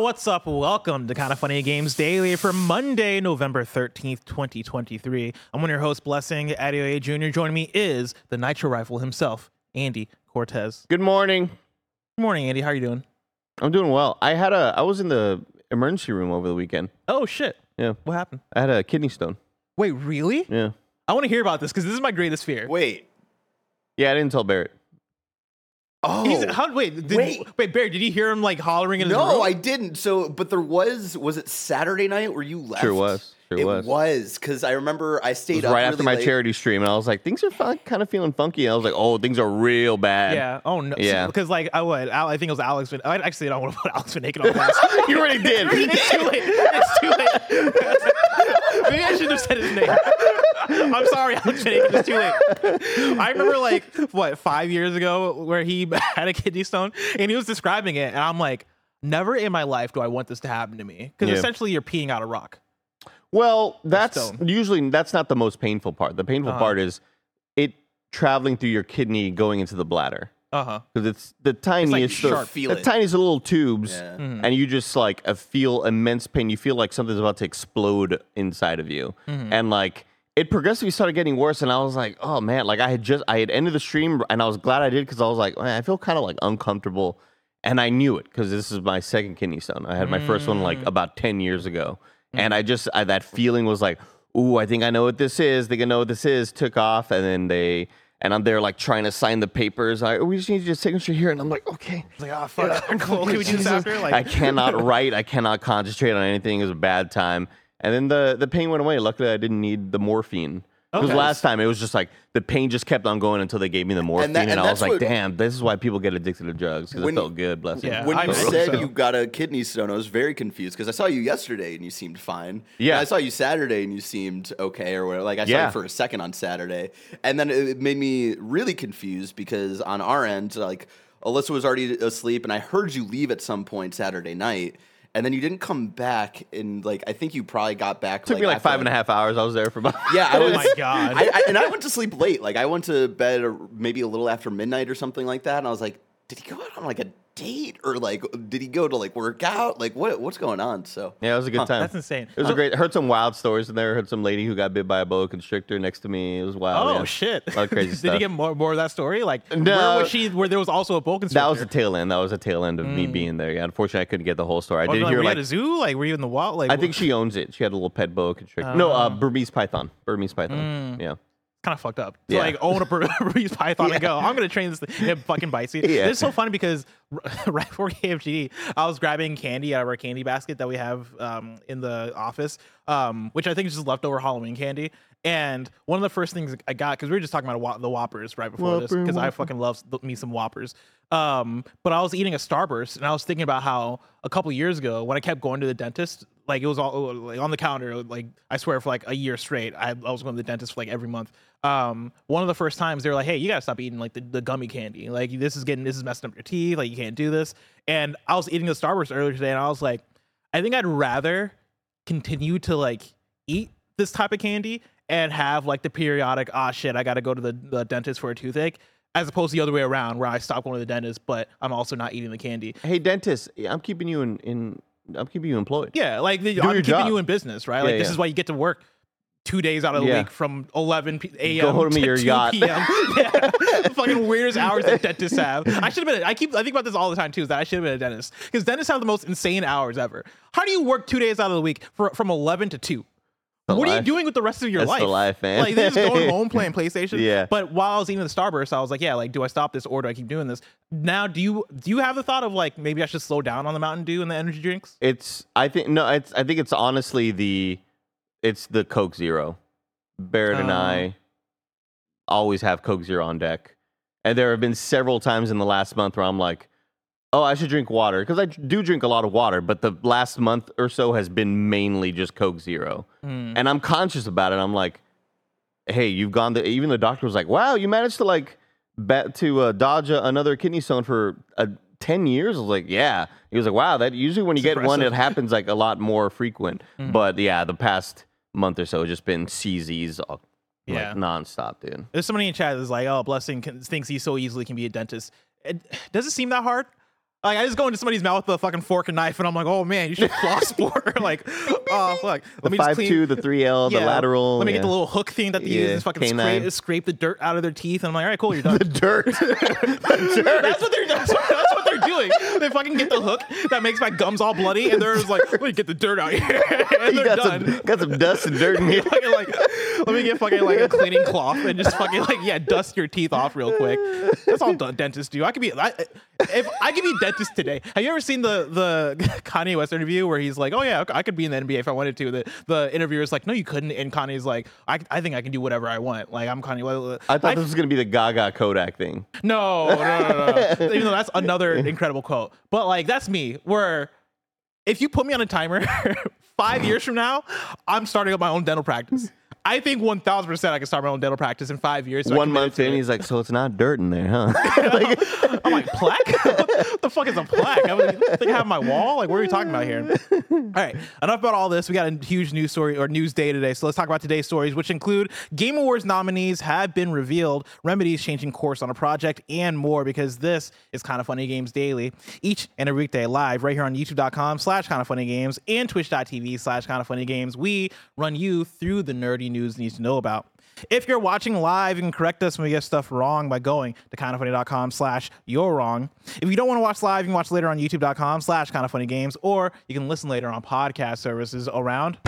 What's up? Welcome to Kind of Funny Games Daily for Monday, November 13th, 2023. I'm one of your hosts, Blessing Adeoye Jr. Joining me is the Nitro Rifle himself, Andy Cortez. Good morning. Good morning, Andy. How are you doing? I'm doing well. I had a I was in the emergency room over the weekend. Oh, shit. Yeah. What happened? I had a kidney stone. Wait, really? Yeah. I want to hear about this because this is my greatest fear. Wait. Yeah, I didn't tell Barrett. Oh. He's, how, wait, did, Wait. wait, Barry, did you hear him like hollering in his room? no, I didn't. So, but there was. Was it Saturday night where you left? Sure was. Sure it was. was because I remember I It stayed was up right really after my late. charity stream, and I was like, things are fun, kind of feeling funky. And I was like, oh, things are real bad. Yeah. Oh no. Yeah. Because like I would. I think it was Alex. Van, I actually don't want to put Alex Van Aken on blast. you already did. it's too late. It's too late. Maybe I should have said his name. I'm sorry, Naked. It's too late. I remember like what five years ago where he had a kidney stone and he was describing it, and I'm like, never in my life do I want this to happen to me because Yeah. essentially you're peeing out a rock. Well, that's usually that's not the most painful part. The painful Uh-huh. part is it traveling through your kidney going into the bladder Uh huh. because it's the tiniest, you the, feel the it. tiniest little tubes. Yeah. Mm-hmm. and you just like uh, feel immense pain. You feel like something's about to explode inside of you, Mm-hmm. and like it progressively started getting worse. And I was like, oh man, like I had just I had ended the stream, and I was glad I did because I was like, man, I feel kind of like uncomfortable, and I knew it because this is my second kidney stone. I had my first one Mm. like about ten years ago, and I just I, that feeling was like, ooh, I think I know what this is. Think I know what this is. Took off, and then they. And I'm there like trying to sign the papers. I, we just need your signature here, and I'm like, okay. Like, oh fuck. cool. Can we do this after? Like, I cannot write. I cannot concentrate on anything. It was a bad time. And then the, the pain went away. Luckily, I didn't need the morphine. Because Okay. last time it was just like the pain just kept on going until they gave me the morphine, and, and I was like, what- "Damn, this is why people get addicted to drugs because it felt good." Bless you. When I you said so. you got a kidney stone, I was very confused because I saw you yesterday and you seemed fine. Yeah. And I saw you Saturday and you seemed okay or whatever. Like I saw Yeah. you for a second on Saturday, and then it it made me really confused because on our end, like Alyssa was already asleep, and I heard you leave at some point Saturday night. And then you didn't come back, and like I think you probably got back. It took me like after, five and a half hours. I was there for about Yeah, I Oh my God. I, I, and I went to sleep late. Like I went to bed uh, maybe a little after midnight or something like that. And I was like, did he go out on like a date or like did he go to like work out? Like what what's going on? So Yeah, it was a good time. that's insane. It was So- a great. Heard some wild stories in there. Heard some lady who got bit by a boa constrictor next to me. It was wild. Oh yeah. shit! A lot of crazy Did stuff. you get more more of that story? Like, No. where was she? Where there was also a boa constrictor? That was constrictor? the tail end. That was the tail end of me being there. Yeah, unfortunately, I couldn't get the whole story. I Oh, did like, hear were you like at a zoo? Like, were you in the wild? Like, I think she owns it. She had a little pet boa constrictor. no, uh, Burmese python. Burmese python. Yeah. Kind of fucked up. To Yeah. like own a Burmese python and go, I'm gonna train this thing. It fucking bites you. Yeah. It's so funny because right before KFGD, I was grabbing candy out of our candy basket that we have um, in the office, um, which I think is just leftover Halloween candy. And one of the first things I got because we were just talking about the Whoppers right before this because I fucking love me some Whoppers. Um, but I was eating a Starburst and I was thinking about how a couple years ago when I kept going to the dentist, like it was all like on the calendar like I swear for like a year straight, I, I was going to the dentist for like every month. Um, one of the first times they were like, "Hey, you gotta stop eating like the, the gummy candy. Like this is getting this is messing up your teeth. Like you can't do this." And I was eating the Starburst earlier today, and I was like, "I think I'd rather continue to like eat this type of candy and have like the periodic ah shit I got to go to the, the dentist for a toothache as opposed to the other way around where I stop going to the dentist but I'm also not eating the candy. Hey, dentist, I'm keeping you in, in I'm keeping you employed. Yeah, like the, I'm keeping job. you in business, right? Like Yeah, this yeah. is why you get to work two days out of the Yeah. week from 11 p- a.m. home to to your 2 yacht. p.m. yeah, fucking weirdest hours that dentists have. I should have been. I keep. I think about this all the time too. Is that I should have been a dentist because dentists have the most insane hours ever. How do you work two days out of the week for, from 11 to 2? What are you doing with the rest of your That's life? the life, man. Like they're just going home playing PlayStation. Yeah. But while I was eating the Starburst, I was like, yeah, like, do I stop this or do I keep doing this? Now, do you do you have the thought of like maybe I should slow down on the Mountain Dew and the energy drinks? It's I think no, it's I think it's honestly the it's the Coke Zero. Barrett and Oh. I always have Coke Zero on deck. And there have been several times in the last month where I'm like, oh, I should drink water because I do drink a lot of water, but the last month or so has been mainly just Coke Zero. Hmm. And I'm conscious about it. I'm like, hey, you've gone the even the doctor was like, wow, you managed to like bet to uh, dodge a, another kidney stone for uh, 10 years. I was like, yeah. He was like, wow, that usually when you get one, it happens like a lot more frequent. But yeah, the past month or so, has just been CZs uh, Yeah. like nonstop, dude. There's somebody in chat that's like, "Oh, blessing can, thinks he so easily can be a dentist." It, does it seem that hard? Like I just go into somebody's mouth with a fucking fork and knife, and I'm like, "Oh man, you should floss more." like, oh fuck, The let me just five clean. two, the three L, the lateral. Let me get the little hook thing that they use Yeah, and fucking scrape, scrape the dirt out of their teeth. And I'm like, "All right, cool, you're done." the dirt. the dirt. That's what they're that's what, that's doing. They fucking get the hook that makes my gums all bloody, and they're just like, "Let me get the dirt out here," and You they're got done. some, got some dust and dirt in here. fucking like, let me get fucking like a cleaning cloth and just fucking like, yeah, dust your teeth off real quick. That's all dent- dentists do. I could be, I, if I could be a dentist today. Have you ever seen the the Kanye West interview where he's like, oh yeah, I could be in the NBA if I wanted to. The the interviewer's like, no, you couldn't, and Kanye's like, I, I think I can do whatever I want. Like I'm Kanye. West. I thought this was gonna be the Gaga Kodak thing. No, no, no, no. Even though that's another incredible quote. But like that's me, where if you put me on a timer five years from now, I'm starting up my own dental practice. I think one thousand percent I can start my own dental practice in five years. so One month in, he's like, "So it's not dirt in there, huh?" I'm like plaque. what the fuck is a plaque? I would think I have my wall. Like, what are we talking about here? All right, enough about all this. We got a huge news story or news day today, so let's talk about today's stories, which include Game Awards nominees have been revealed, Remedy's changing course on a project, and more. Because this is kind of funny games daily, each and every weekday live right here on YouTube.com/slash kind of funny games and Twitch.tv/slash kind of funny games. We run you through the nerdy news you need to know about. If you're watching live, you can correct us when we get stuff wrong by going to kindafunny.com slash you're wrong. If you don't want to watch live, you can watch later on youtube.com slash kindafunnygames, or you can listen later on podcast services around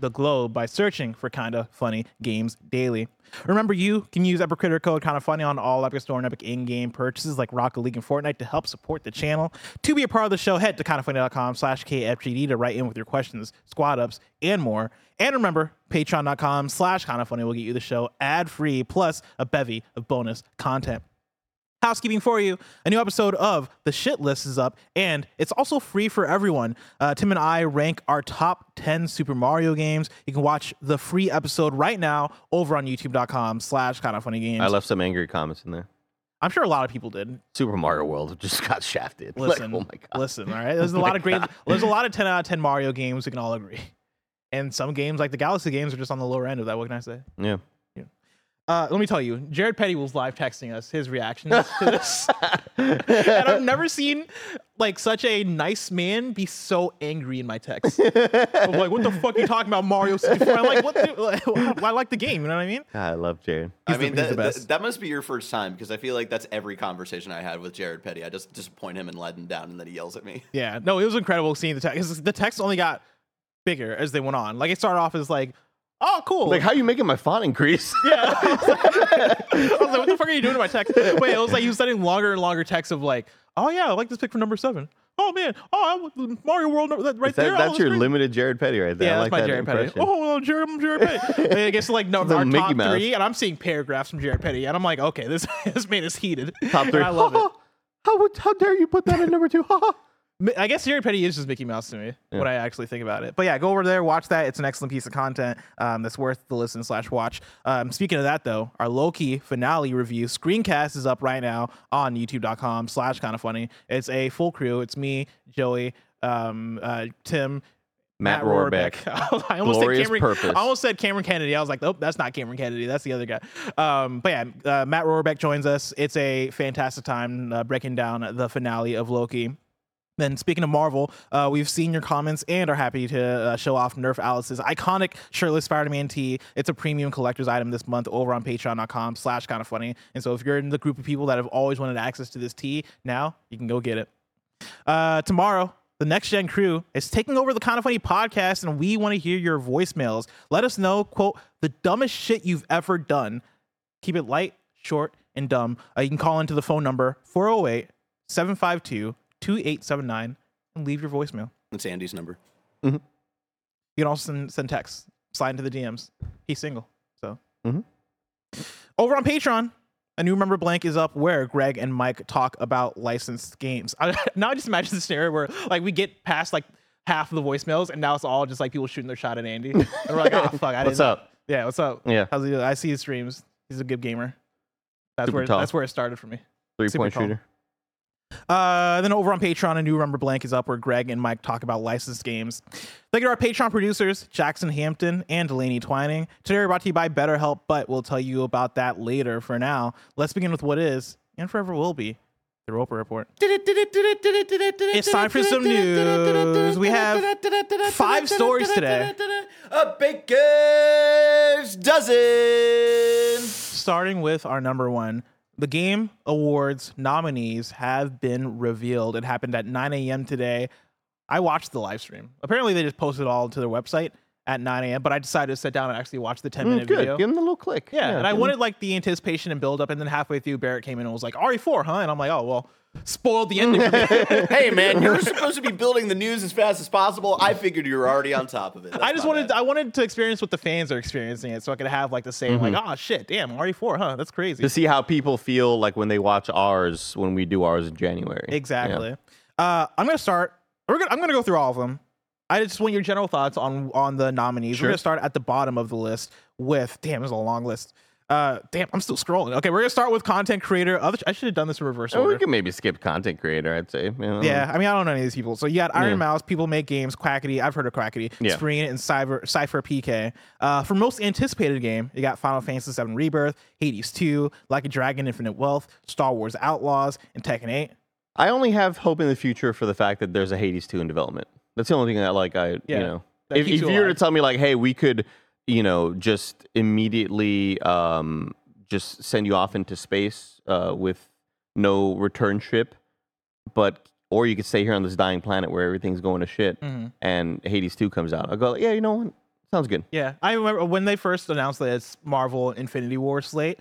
the globe by searching for Kinda Funny Games Daily. Remember, you can use Epic Creator code Kinda Funny on all Epic Store and Epic in-game purchases like Rocket League and Fortnite to help support the channel. To be a part of the show, head to kindafunny.com slash KFGD to write in with your questions, squad ups, and more. And remember, patreon.com slash kindafunny will get you the show ad-free plus a bevy of bonus content housekeeping for you. A new episode of The Shit List is up, and it's also free for everyone. Uh, Tim and I rank our top 10 Super Mario games. You can watch the free episode right now over on youtube.com slash kind of funny games. I left some angry comments in there. I'm sure a lot of people did. Super Mario World just got shafted. Like, Listen, oh my god. listen, all right? There's a lot of great, there's a lot of 10 out of 10 Mario games we can all agree. And some games, like the Galaxy games, are just on the lower end of that. What can I say? Yeah. Uh, let me tell you, Jared Petty was live texting us his reactions to this, and I've never seen like such a nice man be so angry in my text. I'm like, what the fuck are you talking about, Mario 64? I'm like, what? The, I like the game. You know what I mean? God, I love Jared. I He's the- mean, he's the that, that, that must be your first time because I feel like that's every conversation I had with Jared Petty. I just disappoint him and let him down, and then he yells at me. Yeah. No, it was incredible seeing the text. 'cause The text only got bigger as they went on. Like it started off as like, oh, cool. Like, how you making my font increase? Yeah. I was like, what the fuck are you doing to my text? Wait, it was like he was sending longer and longer texts of like, oh yeah, I like this pick for number seven. Oh man, oh I, Mario World number- right That- there. that's your great. limited Jared Petty right there. Yeah, I that's like my that Jared Petty. Oh, well, Jared, I'm Jared Petty. and it gets to like no, our Mickey top Mouse. three, and I'm seeing paragraphs from Jared Petty, and I'm like, okay, this this man is heated. Top And three. I love it. How would, how dare you put that in number two? Ha ha. Mi- I guess Jared Petty is just Mickey Mouse to me Yeah. when I actually think about it. But yeah, go over there, watch that. It's an excellent piece of content um, that's worth the listen slash watch. Um, speaking of that, though, our Loki finale review screencast is up right now on YouTube.com slash kind of funny. It's a full crew. It's me, Joey, um, uh, Tim. Matt Rohrbeck. I almost Glorious said Cameron. Purpose. I almost said Cameron Kennedy. I was like, nope, that's not Cameron Kennedy. That's the other guy. Um, but yeah, uh, Matt Rohrbeck joins us. It's a fantastic time uh, breaking down the finale of Loki. Then, speaking of Marvel, uh, we've seen your comments and are happy to uh, show off Nerf Alice's iconic shirtless Spider-Man tee. It's a premium collector's item this month over on patreon.com slash kind of funny. And so if you're in the group of people that have always wanted access to this tee, now you can go get it. Uh, tomorrow, the Next Gen crew is taking over the Kind of Funny podcast, and we want to hear your voicemails. Let us know, quote, the dumbest shit you've ever done. Keep it light, short, and dumb. Uh, you can call into the phone number 408 752 2879 and leave your voicemail. That's Andy's number. You can also send, send texts, slide into the DMs. He's single. So, Mhm. Over on Patreon, a new member blank is up where Greg and Mike talk about licensed games. I, now I just imagine the scenario where like we get past like half of the voicemails and now it's all just like people shooting their shot at Andy. And we're like, oh fuck, I What's didn't. up? Yeah, what's up? Yeah. How's he doing? I see his streams. He's a good gamer. That's Super where tall. that's where it started for me. Three Super point tall. shooter. Uh, then over on Patreon, a new member blank is up where Greg and Mike talk about licensed games. Thank you to our Patreon producers, Jackson Hampton and Delaney Twining. Today we're brought to you by BetterHelp, but we'll tell you about that later. For now, let's begin with what is and forever will be the Roper Report. It's time for some news. We have five stories today. A baker's dozen. Starting with our number one, the Game Awards nominees have been revealed. It happened at 9 a.m. today. I watched the live stream. Apparently, they just posted all to their website at 9 a.m. But I decided to sit down and actually watch the 10 Mm, minute good. video. Give him the little click. Yeah, and I give him- wanted like the anticipation and build up, and then halfway through, Barrett came in and was like, "RE4, huh?" And I'm like, "Oh well, spoiled the ending." for me." hey man, you're supposed to be building the news as fast as possible. I figured you were already on top of it. That's I just wanted bad. I wanted to experience what the fans are experiencing it, so I could have like the same like, "Oh shit, damn, RE4, huh? That's crazy." to see how people feel like when they watch ours when we do ours in January. Yeah. Exactly. Uh, I'm gonna start. We're gonna. I'm gonna go through all of them. I just want your general thoughts on on the nominees. Sure. We're gonna start at the bottom of the list with. Damn, there's a long list. Uh, damn, I'm still scrolling. Okay, we're gonna start with content creator. Other, I should have done this in reverse Oh, order. we could maybe skip content creator. I'd say. You know. Yeah, I mean, I don't know any of these people. So you got Iron Yeah. Mouse, People Make Games, Quackity. I've heard of Quackity, Yeah. Spreen, and Cypher, Cypher PK. Uh, for most anticipated game, you got Final Fantasy VII Rebirth, Hades 2, Like a Dragon, Infinite Wealth, Star Wars Outlaws, and Tekken 8. I only have hope in the future for the fact that there's a Hades 2 in development. That's the only thing that like I Yeah, you know. If, if you you were to tell me like, hey, we could, you know, just immediately um just send you off into space uh with no return trip, but or you could stay here on this dying planet where everything's going to shit Mhm. and Hades 2 comes out. I'll go, yeah, you know what? Sounds good. Yeah, I remember when they first announced that it's Marvel Infinity War slate,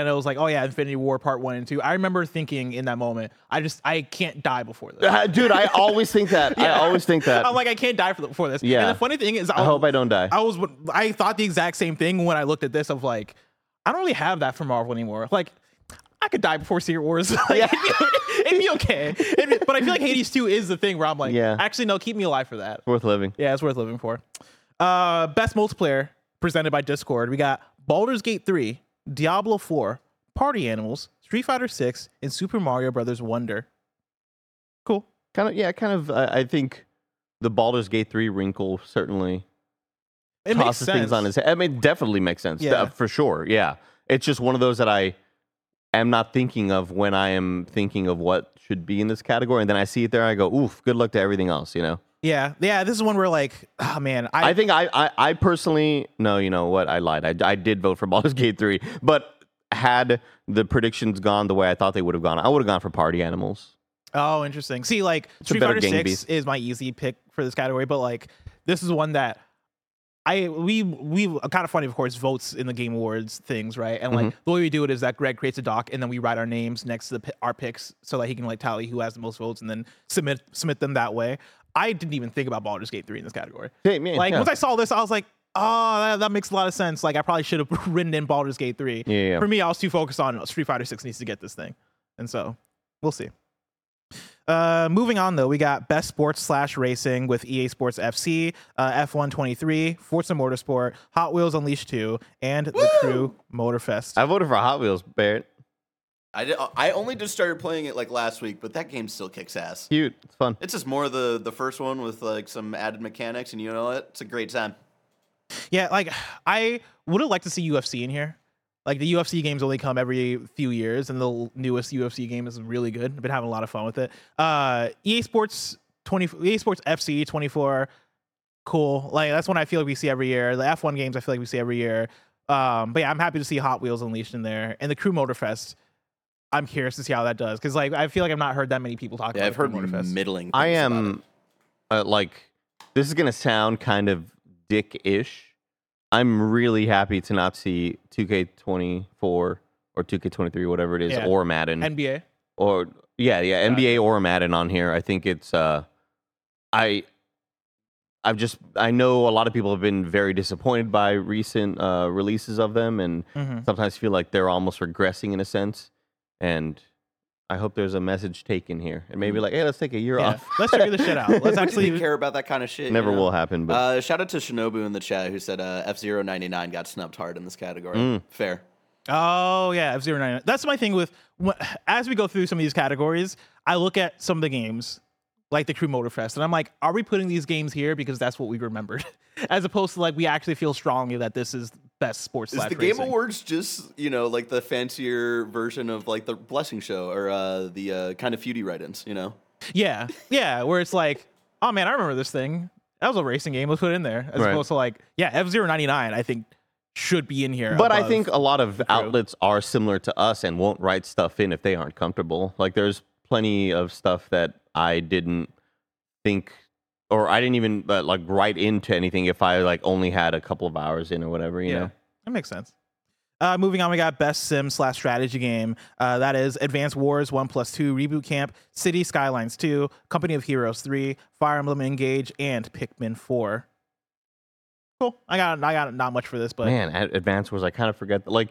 and it was like, oh yeah, Infinity War Part One and Two. I remember thinking in that moment, I just I can't die before this. Uh, Dude, I always think that. I always think that. I'm like, I can't die for before this. Yeah. And the funny thing is, I hope I don't die. I was I thought the exact same thing when I looked at this of like I don't really have that for Marvel anymore. Like I could die before Secret Wars. Like, Yeah. it'd be okay. It'd be- but I feel like Hades 2 is the thing where I'm like, Yeah. actually no, keep me alive for that. Worth living. Yeah, it's worth living for. Uh best multiplayer presented by Discord. We got Baldur's Gate 3, Diablo 4, Party Animals, Street Fighter 6, and Super Mario Brothers Wonder. Cool. Kind of, yeah, kind of. I, I think the Baldur's Gate 3 wrinkle certainly It makes tosses sense. things on his head. I mean, it definitely makes sense. Yeah. Uh, for sure. Yeah. It's just one of those that I am not thinking of when I am thinking of what should be in this category. And then I see it there, I go, oof, good luck to everything else, you know? Yeah, yeah. This is one where like, oh man, I, think I, I, I personally, no, you know what? I lied. I, I did vote for Baldur's Gate 3. But had the predictions gone the way I thought they would have gone, I would have gone for Party Animals. Oh, interesting. See, like a Street Fighter Six beast. is my easy pick for this category, but like this is one that I we we kind of funny, of course, votes in the Game Awards things, right? And like Mm-hmm. the way we do it is that Greg creates a doc, and then we write our names next to the, our picks, so that he can like tally who has the most votes, and then submit submit them that way. I didn't even think about Baldur's Gate three in this category. Same, yeah, Like yeah. once I saw this, I was like, oh, that, that makes a lot of sense. Like I probably should have written in Baldur's Gate three. Yeah, yeah. For me, I was too focused on Street Fighter six needs to get this thing, and so we'll see. Uh, moving on though, we got best sports slash racing with EA Sports FC, uh, F1 23, Forza Motorsport, Hot Wheels Unleashed 2, and the Crew Motorfest. I voted for Hot Wheels, Barrett. I, did, I only just started playing it like last week, but that game still kicks ass. Cute. It's fun. It's just more the the first one with like some added mechanics, and you know what? It's a great time. Yeah, like I would have liked to see UFC in here. Like the UFC games only come every few years, and the newest UFC game is really good. I've been having a lot of fun with it. Uh, EA Sports twenty, EA Sports FC twenty four, cool. Like that's one I feel like we see every year. The F one games I feel like we see every year. Um, but yeah, I'm happy to see Hot Wheels Unleashed in there, and the Crew Motorfest. I'm curious to see how that does because like I feel like I've not heard that many people talk Yeah, about I've heard the Crew Motorfest. middling. I am uh, like this is gonna sound kind of dick-ish. I'm really happy to not see 2K24 or 2K23, whatever it is, Yeah. or Madden, NBA. or yeah, yeah, NBA or Madden on here. I think it's uh, I I've just I know a lot of people have been very disappointed by recent uh, releases of them, and Mhm. sometimes feel like they're almost regressing in a sense. And I hope there's a message taken here, and maybe like, hey, let's take a year Yeah. off. Let's figure this shit out. Let's Who actually. care about that kind of shit. you Never know? will happen, but Uh, shout out to Shinobu in the chat who said uh, F 099 got snubbed hard in this category. Mm. Fair. Oh yeah, F zero nine. That's my thing with wh- as we go through some of these categories. I look at some of the games like the Crew Motorfest, and I'm like, are we putting these games here because that's what we remembered, as opposed to like we actually feel strongly that this is best sports. Is slash the Game racing. Awards just you know like the fancier version of like the Blessing Show or uh, the uh, kind of feudy write-ins? You know. Yeah, yeah, where it's like, oh man, I remember this thing. That was a racing game. Let's put it in there, as Right. opposed to like, yeah, F 99 I think should be in here. But I think a lot of outlets are similar to us and won't write stuff in if they aren't comfortable. Like there's plenty of stuff that I didn't think or I didn't even uh, like write into anything if I like only had a couple of hours in or whatever, you yeah, know. that makes sense. Uh, moving on, we got best sim slash strategy game. Uh, that is Advanced Wars One Plus Two, Reboot Camp, City Skylines Two, Company of Heroes Three, Fire Emblem Engage, and Pikmin Four. Cool. I got I got not much for this, but Man, Advanced Wars, I kind of forget. Like,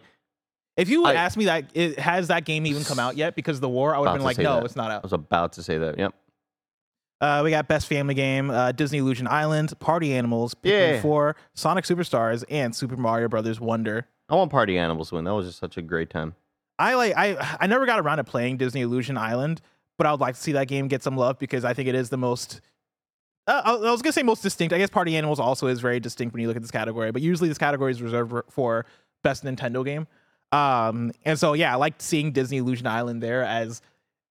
if you would I- ask me that it has that game even come out yet because the war, I would have been like, no, that. it's not out. I was about to say that. Yep. Uh, we got Best Family Game, uh, Disney Illusion Island, Party Animals, Pikmin Yeah. 4, Sonic Superstars, and Super Mario Brothers Wonder. I want Party Animals to win. That was just such a great time. I like I I never got around to playing Disney Illusion Island, but I would like to see that game get some love because I think it is the most. Uh, I I was gonna say most distinct. I guess Party Animals also is very distinct when you look at this category, but usually this category is reserved for- for best Nintendo game. Um, and so yeah, I liked seeing Disney Illusion Island there as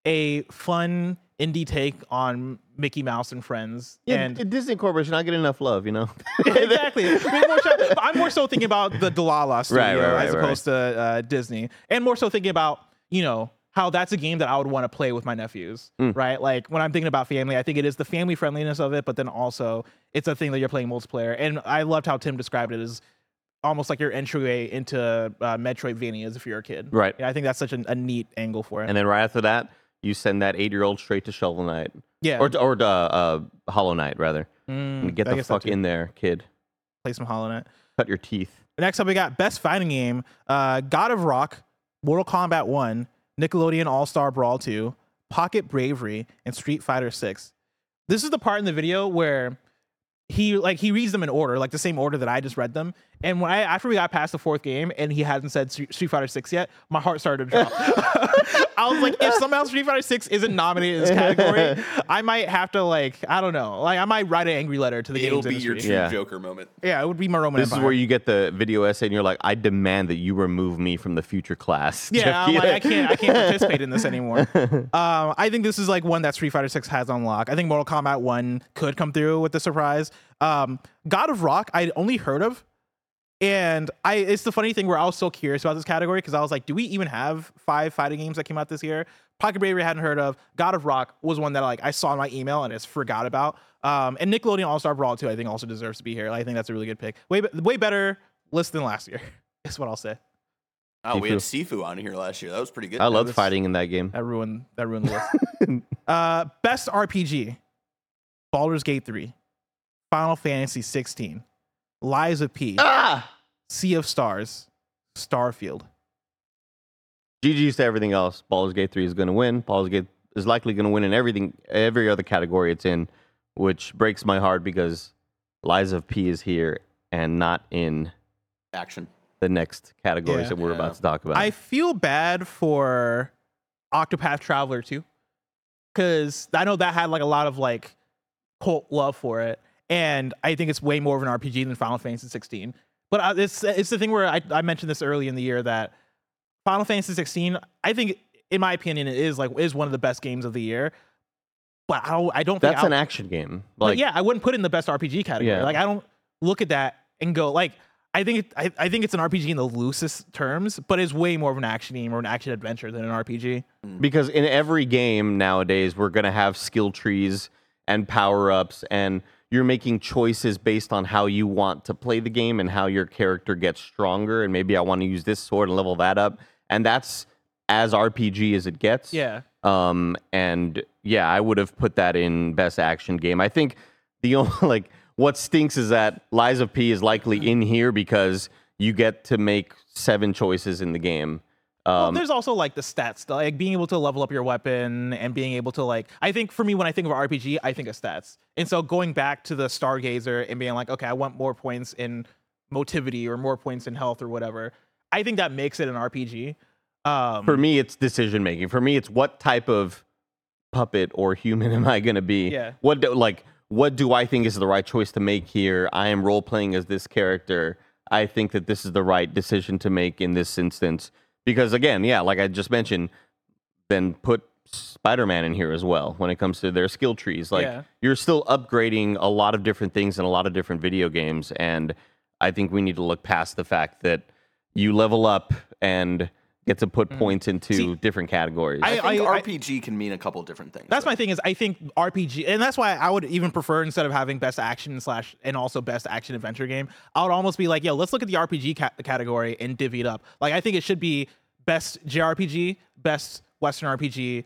a fun indie take on Mickey Mouse and Friends. Yeah, and Disney Corporation not getting enough love, you know. exactly. More so- I'm more so thinking about the Dlala studio Right, right, right, as opposed to uh, Disney, and more so thinking about you know how that's a game that I would want to play with my nephews, Mm. right? Like when I'm thinking about family, I think it is the family friendliness of it, but then also it's a thing that you're playing multiplayer. And I loved how Tim described it as almost like your entryway into uh, Metroidvanias if you're a kid. Right. Yeah, I think that's such a, a neat angle for it. and then right after that, you send that eight-year-old straight to Shovel Knight, yeah. or to- or to, uh, uh, Hollow Knight rather. Mm, Get I the fuck in there, kid. Play some Hollow Knight. Cut your teeth. Next up, we got Best Fighting Game, uh, God of Rock, Mortal Kombat 1, Nickelodeon All Star Brawl 2, Pocket Bravery, and Street Fighter 6. This is the part in the video where he like he reads them in order, like the same order that I just read them. And when I after we got past the fourth game and he hasn't said Street Street Fighter 6 yet, my heart started to drop. I was like, if somehow Street Fighter 6 isn't nominated in this category, I might have to like, I don't know, like I might write an angry letter to the game. It'll games be your true Yeah. Joker moment. yeah, it would be my Roman This is Empire. where you get the video essay, and you're like, I demand that you remove me from the future class. Yeah, I'm Jeff like, I can't, I can't participate in this anymore. Um, I think this is like one that Street Fighter Six has on lock. I think Mortal Kombat One could come through with the surprise. Um, God of Rock, I'd only heard of, and I. It's the funny thing where I was so curious about this category because I was like, do we even have five fighting games that came out this year? Pocket Bravery I hadn't heard of. God of Rock was one that like I saw in my email and just forgot about. Um, and Nickelodeon All Star Brawl too, I think also deserves to be here. I think that's a really good pick. Way, way better list than last year. Is what I'll say. Oh, we had Sifu. Sifu on here last year. That was pretty good. I loved was- fighting in that game. That ruined that ruined the list. uh, best RPG: Baldur's Gate 3, Final Fantasy 16, Lies of P, Ah! Sea of Stars, Starfield. GG's to everything else. Baldur's Gate 3 is going to win. Baldur's Gate is likely going to win in everything, every other category it's in, which breaks my heart because Lies of P is here and not in action. the next categories Yeah. that we're Yeah. about to talk about. I feel bad for Octopath Traveler too, because I know that had like a lot of like cult love for it, and I think it's way more of an RPG than Final Fantasy 16. But uh, it's it's the thing where I, I mentioned this early in the year that Final Fantasy 16, I think, in my opinion, it is like is one of the best games of the year. But I don't, I don't think That's I'll- an action game. Like, yeah, I wouldn't put it in the best RPG category. Yeah. Like I don't look at that and go like I think it, I, I think it's an RPG in the loosest terms, but it's way more of an action game or an action adventure than an RPG. because in every game nowadays we're going to have skill trees and power ups and you're making choices based on how you want to play the game and how your character gets stronger and maybe I want to use this sword and level that up and that's as RPG as it gets. Yeah. Um and yeah, I would have put that in best action game. I think the only like what stinks is that Lies of P is likely in here because you get to make seven choices in the game. Well, Um, there's also like the stats, like being able to level up your weapon and being able to like. I think for me, when I think of RPG, I think of stats, and so going back to the Stargazer and being like, okay, I want more points in motivity or more points in health or whatever. I think that makes it an RPG. Um, for me, it's decision making. For me, it's what type of puppet or human am I going to be? Yeah. What do, like what do I think is the right choice to make here? I am role playing as this character. I think that this is the right decision to make in this instance because again, yeah, like I just mentioned, then put Spider-Man in here as well when it comes to their skill trees. Like Yeah. you're still upgrading a lot of different things in a lot of different video games and I think we need to look past the fact that you level up and get to put points into Mm. See, different categories. I, I- think I- RPG can mean a couple different things. That's though. my thing is I think RPG, and that's why I would even prefer instead of having best action slash and also best action adventure game, I would almost be like, yo, let's look at the RPG ca- category and divvy it up. Like I think it should be best JRPG, best Western RPG,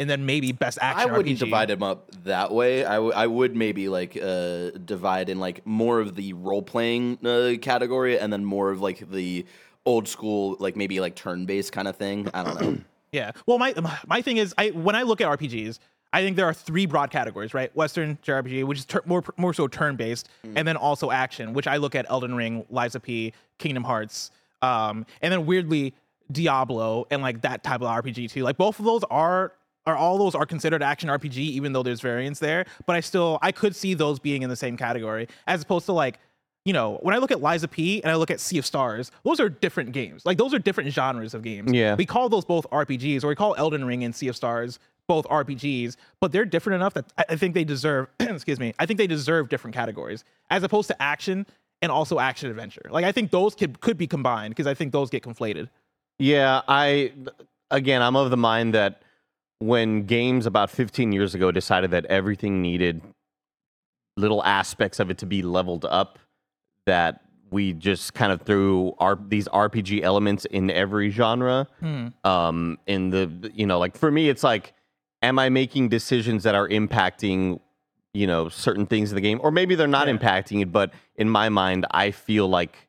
and then maybe best action. I wouldn't RPG. divide them up that way. I, w- I would maybe like uh, divide in like more of the role playing uh, category and then more of like the old school, like maybe like turn based kind of thing. I don't know. Yeah. Well, my my thing is, I when I look at RPGs, I think there are three broad categories, right? Western JRPG, which is tur- more more so turn based, and then also action, which I look at Elden Ring, Lies of P, Kingdom Hearts, um, and then weirdly Diablo and like that type of RPG too. Like both of those are. Are all those are considered action RPG, even though there's variance there? But I still I could see those being in the same category, as opposed to like you know, when I look at Lies of P and I look at Sea of Stars, those are different games. Like those are different genres of games. Yeah. We call those both RPGs, or we call Elden Ring and Sea of Stars both RPGs, but they're different enough that I think they deserve, excuse me, I think they deserve different categories as opposed to action and also action adventure. Like I think those could could be combined because I think those get conflated. Yeah, I again, I'm of the mind that when games about 15 years ago decided that everything needed little aspects of it to be leveled up, that we just kind of threw our these RPG elements in every genre. Um, in the you know, like for me, it's like, am I making decisions that are impacting you know certain things in the game, or maybe they're not Yeah. impacting it, but in my mind, I feel like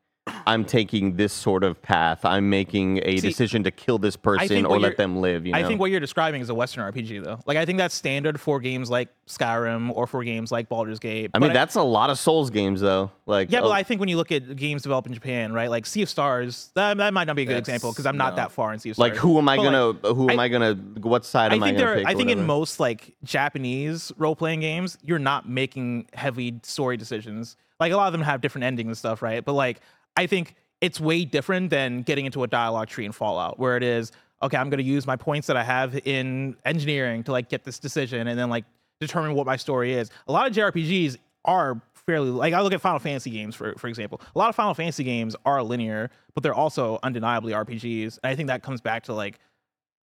I'm taking this sort of path. I'm making a See, decision to kill this person or let them live. You know? I think what you're describing is a Western RPG though. Like I think that's standard for games like Skyrim or for games like Baldur's Gate. I mean, But that's a lot of Souls games, though. Like, Yeah, oh, but I think when you look at games developed in Japan, right, like Sea of Stars, that, that might not be a good example because I'm not no. that far in Sea of Stars. like, who am I But, gonna? who am I, I- gonna? What side I am I, think gonna there. pick? I or think in most like Japanese role playing games, you're not making heavy story decisions. Like a lot of them have different endings and stuff, right? But like I think it's way different than getting into a dialogue tree in Fallout, where it is okay. I'm going to use my points that I have in engineering to like get this decision, and then like determine what my story is. A lot of JRPGs are fairly like I look at Final Fantasy games for for example. A lot of Final Fantasy games are linear, but they're also undeniably RPGs. And I think that comes back to like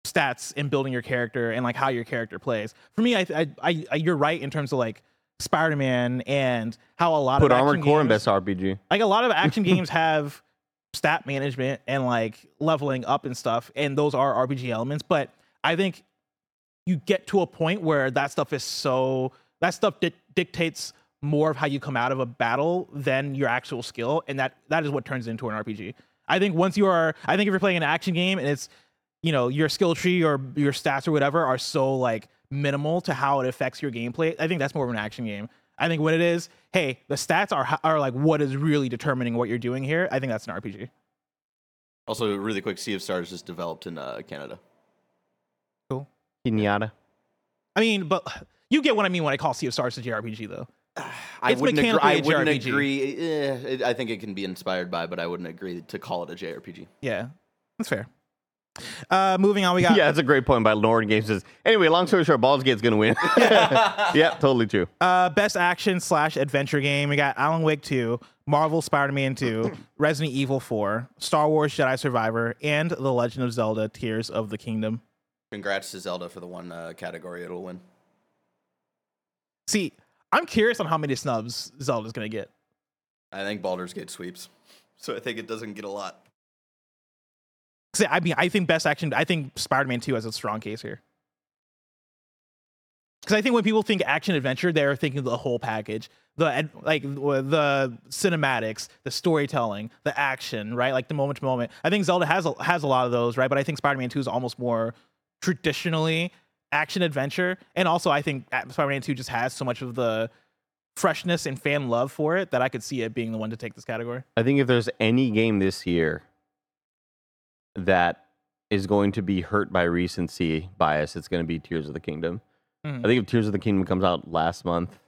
stats and building your character and like how your character plays. For me, I, I, I, I you're right in terms of like Spider-Man and how a lot put of Armored Core in best RPG. like a lot of action games have stat management and like leveling up and stuff, and those are RPG elements. But I think you get to a point where that stuff is so that stuff di- dictates more of how you come out of a battle than your actual skill, and that that is what turns into an RPG. I think once you are, I think if you're playing an action game and it's you know your skill tree or your stats or whatever are so like minimal to how it affects your gameplay i think that's more of an action game i think what it is hey the stats are are like what is really determining what you're doing here i think that's an rpg Also, really quick, Sea of Stars just developed in uh, Canada. Pinata. i mean but you get what i mean when i call sea of stars a jrpg though I It's wouldn't agree. mechanically I a wouldn't agree. eh, it- I think it can be inspired by, but I wouldn't agree to call it a JRPG. yeah that's fair uh moving on we got Yeah, that's a great point by Lauren Games. Says anyway. Long story short, Baldur's Gate's gonna win. yeah, totally true. Uh, best action slash adventure game. We got Alan Wake 2, Marvel Spider-Man 2, Resident Evil 4, Star Wars Jedi Survivor, and The Legend of Zelda: Tears of the Kingdom. Congrats to Zelda for the one uh, category it'll win. See, I'm curious on how many snubs Zelda's gonna get. I think Baldur's Gate sweeps, so I think it doesn't get a lot. I mean, I think best action. I think Spider-Man 2 has a strong case here. because I think when people think action adventure, they're thinking the whole package. The like the cinematics, the storytelling, the action, right? Like the moment to moment. I think Zelda has a, has a lot of those, right? But I think Spider-Man Two is almost more traditionally action adventure, and also I think uh, Spider-Man Two just has so much of the freshness and fan love for it that I could see it being the one to take this category. I think if there's any game this year that is going to be hurt by recency bias, it's going to be Tears of the Kingdom. Mhm. I think if Tears of the Kingdom comes out last month,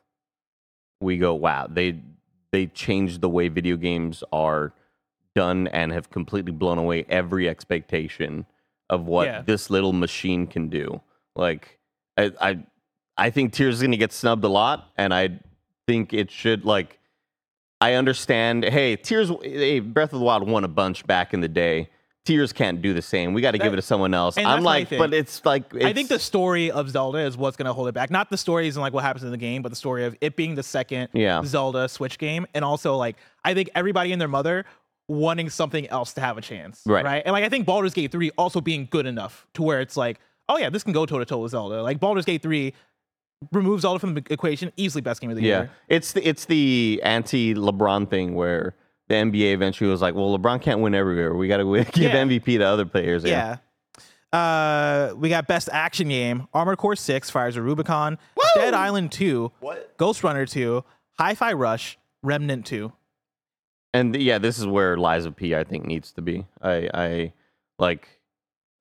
we go, wow, they they changed the way video games are done and have completely blown away every expectation of what Yeah. this little machine can do. Like I I, I think Tears is going to get snubbed a lot, and I think it should like. I understand. Hey, Tears. Hey, Breath of the Wild won a bunch back in the day. Tears can't do the same. We got to give it to someone else. I'm like, but it's like I think the story of Zelda is what's going to hold it back. Not the stories and like what happens in the game, but the story of it being the second Yeah. Zelda Switch game, and also like I think everybody and their mother wanting something else to have a chance, Right. Right, and like I think Baldur's Gate three also being good enough to where it's like, oh yeah, this can go toe to toe with Zelda. Like Baldur's Gate three removes Zelda from the equation, easily best game of the Yeah, year. it's the, it's the anti LeBron thing where the NBA eventually was like, well, LeBron can't win everywhere. We got to give Yeah. MVP to other players. Yeah. Uh, we got best action game: Armored Core Six, Fires of Rubicon, Dead Island Two, What? Ghost Runner Two, Hi-Fi Rush, Remnant Two. and th- yeah, this is where Lies of P I think needs to be. I I like.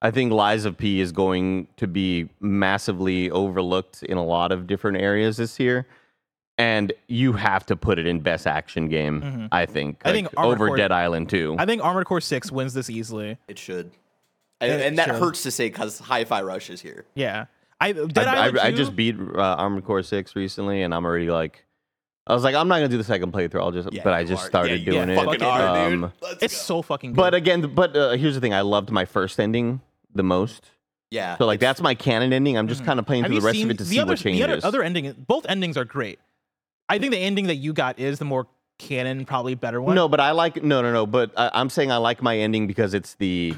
I think Lies of P is going to be massively overlooked in a lot of different areas this year. And you have to put it in best action game, I think. Mm-hmm. I think like, Armored over Core- Dead Island 2. I think Armored Core Six wins this easily. It should. And, It and that should. hurts to say because Hi-Fi Rush is here. Yeah, I Dead I, Island I, I just beat uh, Armored Core Six recently, and I'm already like, I was like, I'm not gonna do the second playthrough. I'll just, Yeah, but I just are. started Yeah, you doing it. fucking Fucking are, Um, dude. It's go. so fucking good. But again, but uh, here's the thing: I loved my first ending the most. yeah. So like, that's my canon ending. I'm just kind of playing Have through the rest of it to the see other, what changes. The other, other ending, both endings are great. I think the ending that you got is the more canon, probably better one. No, but I like no, no, no. But I, I'm saying I like my ending because it's the,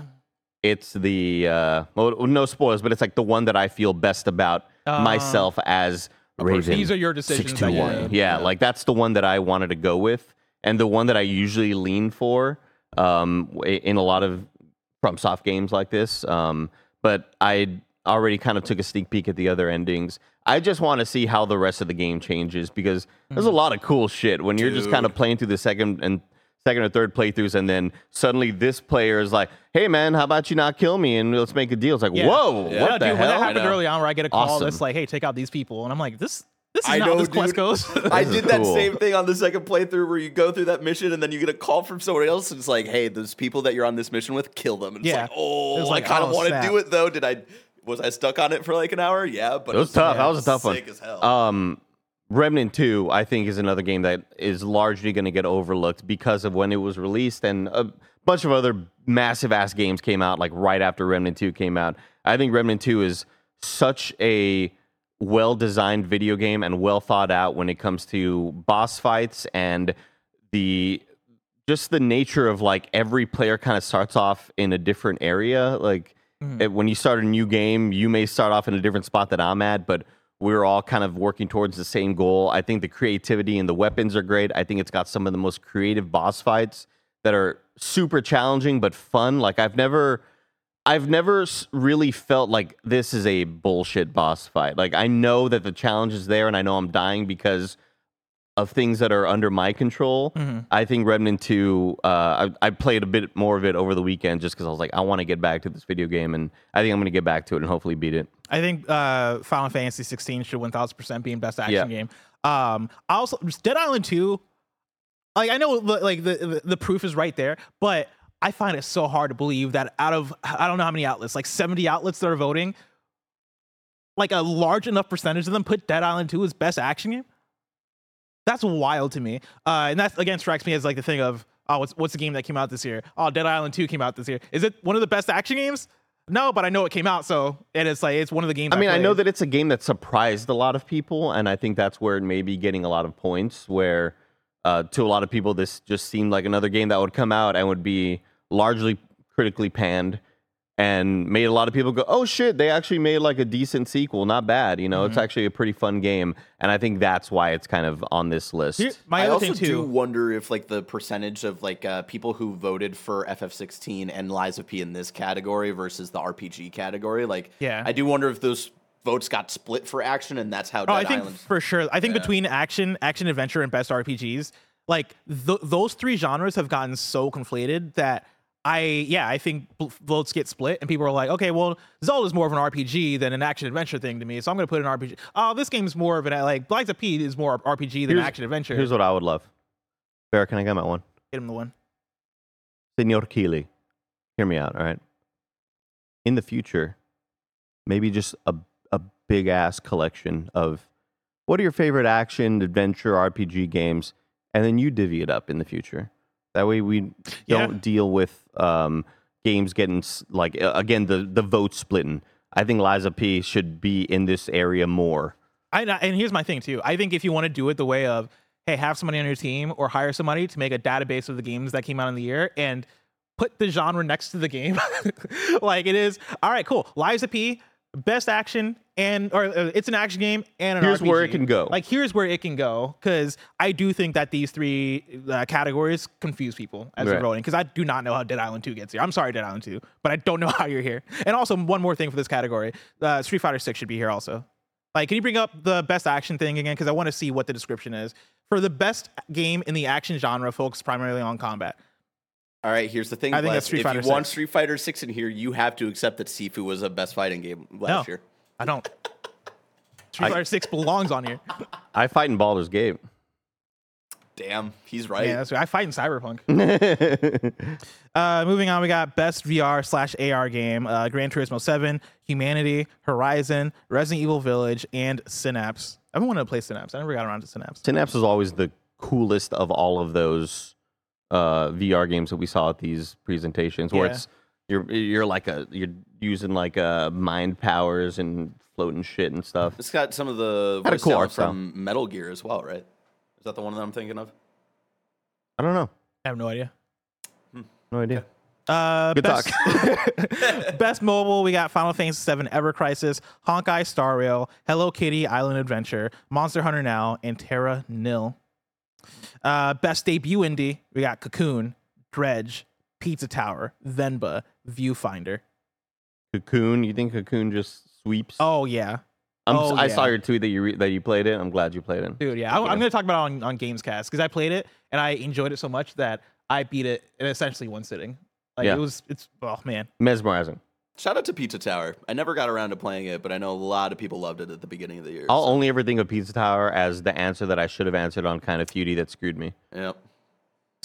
it's the uh, well, no spoilers, but it's like the one that I feel best about Uh, myself as Raven. These are your decisions Six two one. made. Yeah, like that's the one that I wanted to go with, and the one that I usually lean for um, in a lot of FromSoft games like this. Um, but I already kind of took a sneak peek at the other endings. I just want to see how the rest of the game changes because there's a mm. lot of cool shit when you're just kind of playing through the second and second or third playthroughs, and then suddenly this player is like, "Hey man, how about you not kill me and let's make a deal?" It's like, Yeah. "Whoa, Yeah. what Yeah, the dude, when that happened I know. early on, where I get a call Awesome. that's like, "Hey, take out these people," and I'm like, "This, this is I not know, how this quest dude. goes." I This did that cool. same thing on the second playthrough where you go through that mission and then you get a call from somebody else and it's like, hey, those people that you're on this mission with, kill them. And it's Yeah. like, oh, It was like, I kind of oh, want to snap. do it though. Did I? Was I stuck on it for like an hour? Yeah, but It was tough. That was a tough one. sick As hell. Um, Remnant 2, I think, is another game that is largely going to get overlooked because of when it was released, and a bunch of other massive ass games came out like right after Remnant 2 came out. I think Remnant 2 is such a well designed video game and well thought out when it comes to boss fights and the just the nature of like every player kind of starts off in a different area. Like Mm-hmm. it- when you start a new game, you may start off in a different spot that I'm at, but we're all kind of working towards the same goal. I think the creativity and the weapons are great. I think it's got some of the most creative boss fights that are super challenging but fun. Like I've never I've never really felt like this is a bullshit boss fight. Like I know that the challenge is there and I know I'm dying because of things that are under my control. Mm-hmm. I think Remnant 2, uh, I, I played a bit more of it over the weekend just because I was like, I want to get back to this video game, and I think I'm going to get back to it and hopefully beat it. I think uh, Final Fantasy 16 should 1000% be in best action Yeah. game. Um, I also Dead Island 2. Like I know, the- like the the proof is right there, but I find it so hard to believe that out of I don't know how many outlets, like 70 outlets that are voting, like a large enough percentage of them put Dead Island 2 as best action game. That's wild to me. Uh, and that again strikes me as like the thing of oh, what's what's the game that came out this year? Oh, Dead Island 2 came out this year. Is it one of the best action games? No, but I know it came out, so and it's like it's one of the games. I mean, I know that it's a game that surprised a lot of people, and I think that's where it may be getting a lot of points. Where uh, to a lot of people, this just seemed like another game that would come out and would be largely critically panned. And made a lot of people go, "Oh shit, they actually made like a decent sequel. Not bad, you know. Mm-hmm. It's actually a pretty fun game." And I think that's why it's kind of on this list. Here- my I also thing do wonder if like the percentage of like uh, people who voted for FF16 and Lies of P in this category versus the RPG category. Like, Yeah. I do wonder if those votes got split for action, and that's how Dead Oh, I think Island. for sure. I think Yeah. between action, action adventure, and best RPGs, like th- those three genres have gotten so conflated that I, yeah, I think votes get split, and people are like, okay, well, Zelda's more of an RPG than an action adventure thing to me, so I'm gonna put an RPG. Oh, this game's more of an like Black of P is more RPG than Here's- action adventure. Here's what I would love. Bear, can I get my one? Hit him the one. Senor Keighley, hear me out, all right? In the future, maybe just a, a big ass collection of what are your favorite action, adventure, RPG games, and then you divvy it up in the future. That way we don't deal with um, games getting like again the the vote splitting. I think Lies of P should be in this area more. I, and here's my thing too. I think if you want to do it the way of, hey, have somebody on your team or hire somebody to make a database of the games that came out in the year and put the genre next to the game, like it is. All right, cool. Lies of P, best action and or uh, it's an action game and an Here's where it can go. Like here's where it can go because I do think that these three uh, categories confuse people as they're Right. voting because I do not know how Dead Island 2 gets here. I'm sorry, Dead Island 2, but I don't know how you're here. And also one more thing for this category, uh, Street Fighter 6 should be here also. Like, can you bring up the best action thing again? Because I want to see what the description is for the best game in the action genre, focused primarily on combat. All right, here's the thing. I think that's Bless. Street if Fighter you want 6. Street Fighter Six in here, you have to accept that Sifu was a best fighting game last No. year. I don't. Street I- Fighter 6 belongs on here. I fight in Baldur's Gate. Damn, he's right. Yeah, that's right. I fight in Cyberpunk. Uh, moving on, we got best VR slash AR game: uh, Gran Turismo 7, Humanity, Horizon, Resident Evil Village, and Synapse. I've been wanting to play Synapse. I never got around to Synapse. Synapse is always the coolest of all of those uh, VR games that we saw at these presentations, where Yeah. it's you're you're like a you're using like uh, mind powers and floating shit and stuff. It's got some of the Had a voice cool talent art style. from Metal Gear as well, right? Is that the one that I'm thinking of? I don't know, I have no idea. no idea. Uh, Good best, best mobile, we got Final Fantasy VII Ever Crisis, Honkai Star Rail, Hello Kitty Island Adventure, Monster Hunter Now, and Terra Nil. Uh, best debut indie, we got Cocoon, Dredge, Pizza Tower, Venba, Viewfinder. Cocoon, you think Cocoon just sweeps? Oh yeah, I'm, oh, I saw your tweet that you re- that you played it. I'm glad you played it. dude. Yeah, I, I'm gonna talk about it on on Gamescast because I played it and I enjoyed it so much that I beat it in essentially one sitting. Like Yeah. it was, it's oh man. Mesmerizing. Shout out to Pizza Tower. I never got around to playing it, but I know a lot of people loved it at the beginning of the year. I'll so- only ever think of Pizza Tower as the answer that I should have answered on kind of Feudy that screwed me. Yep.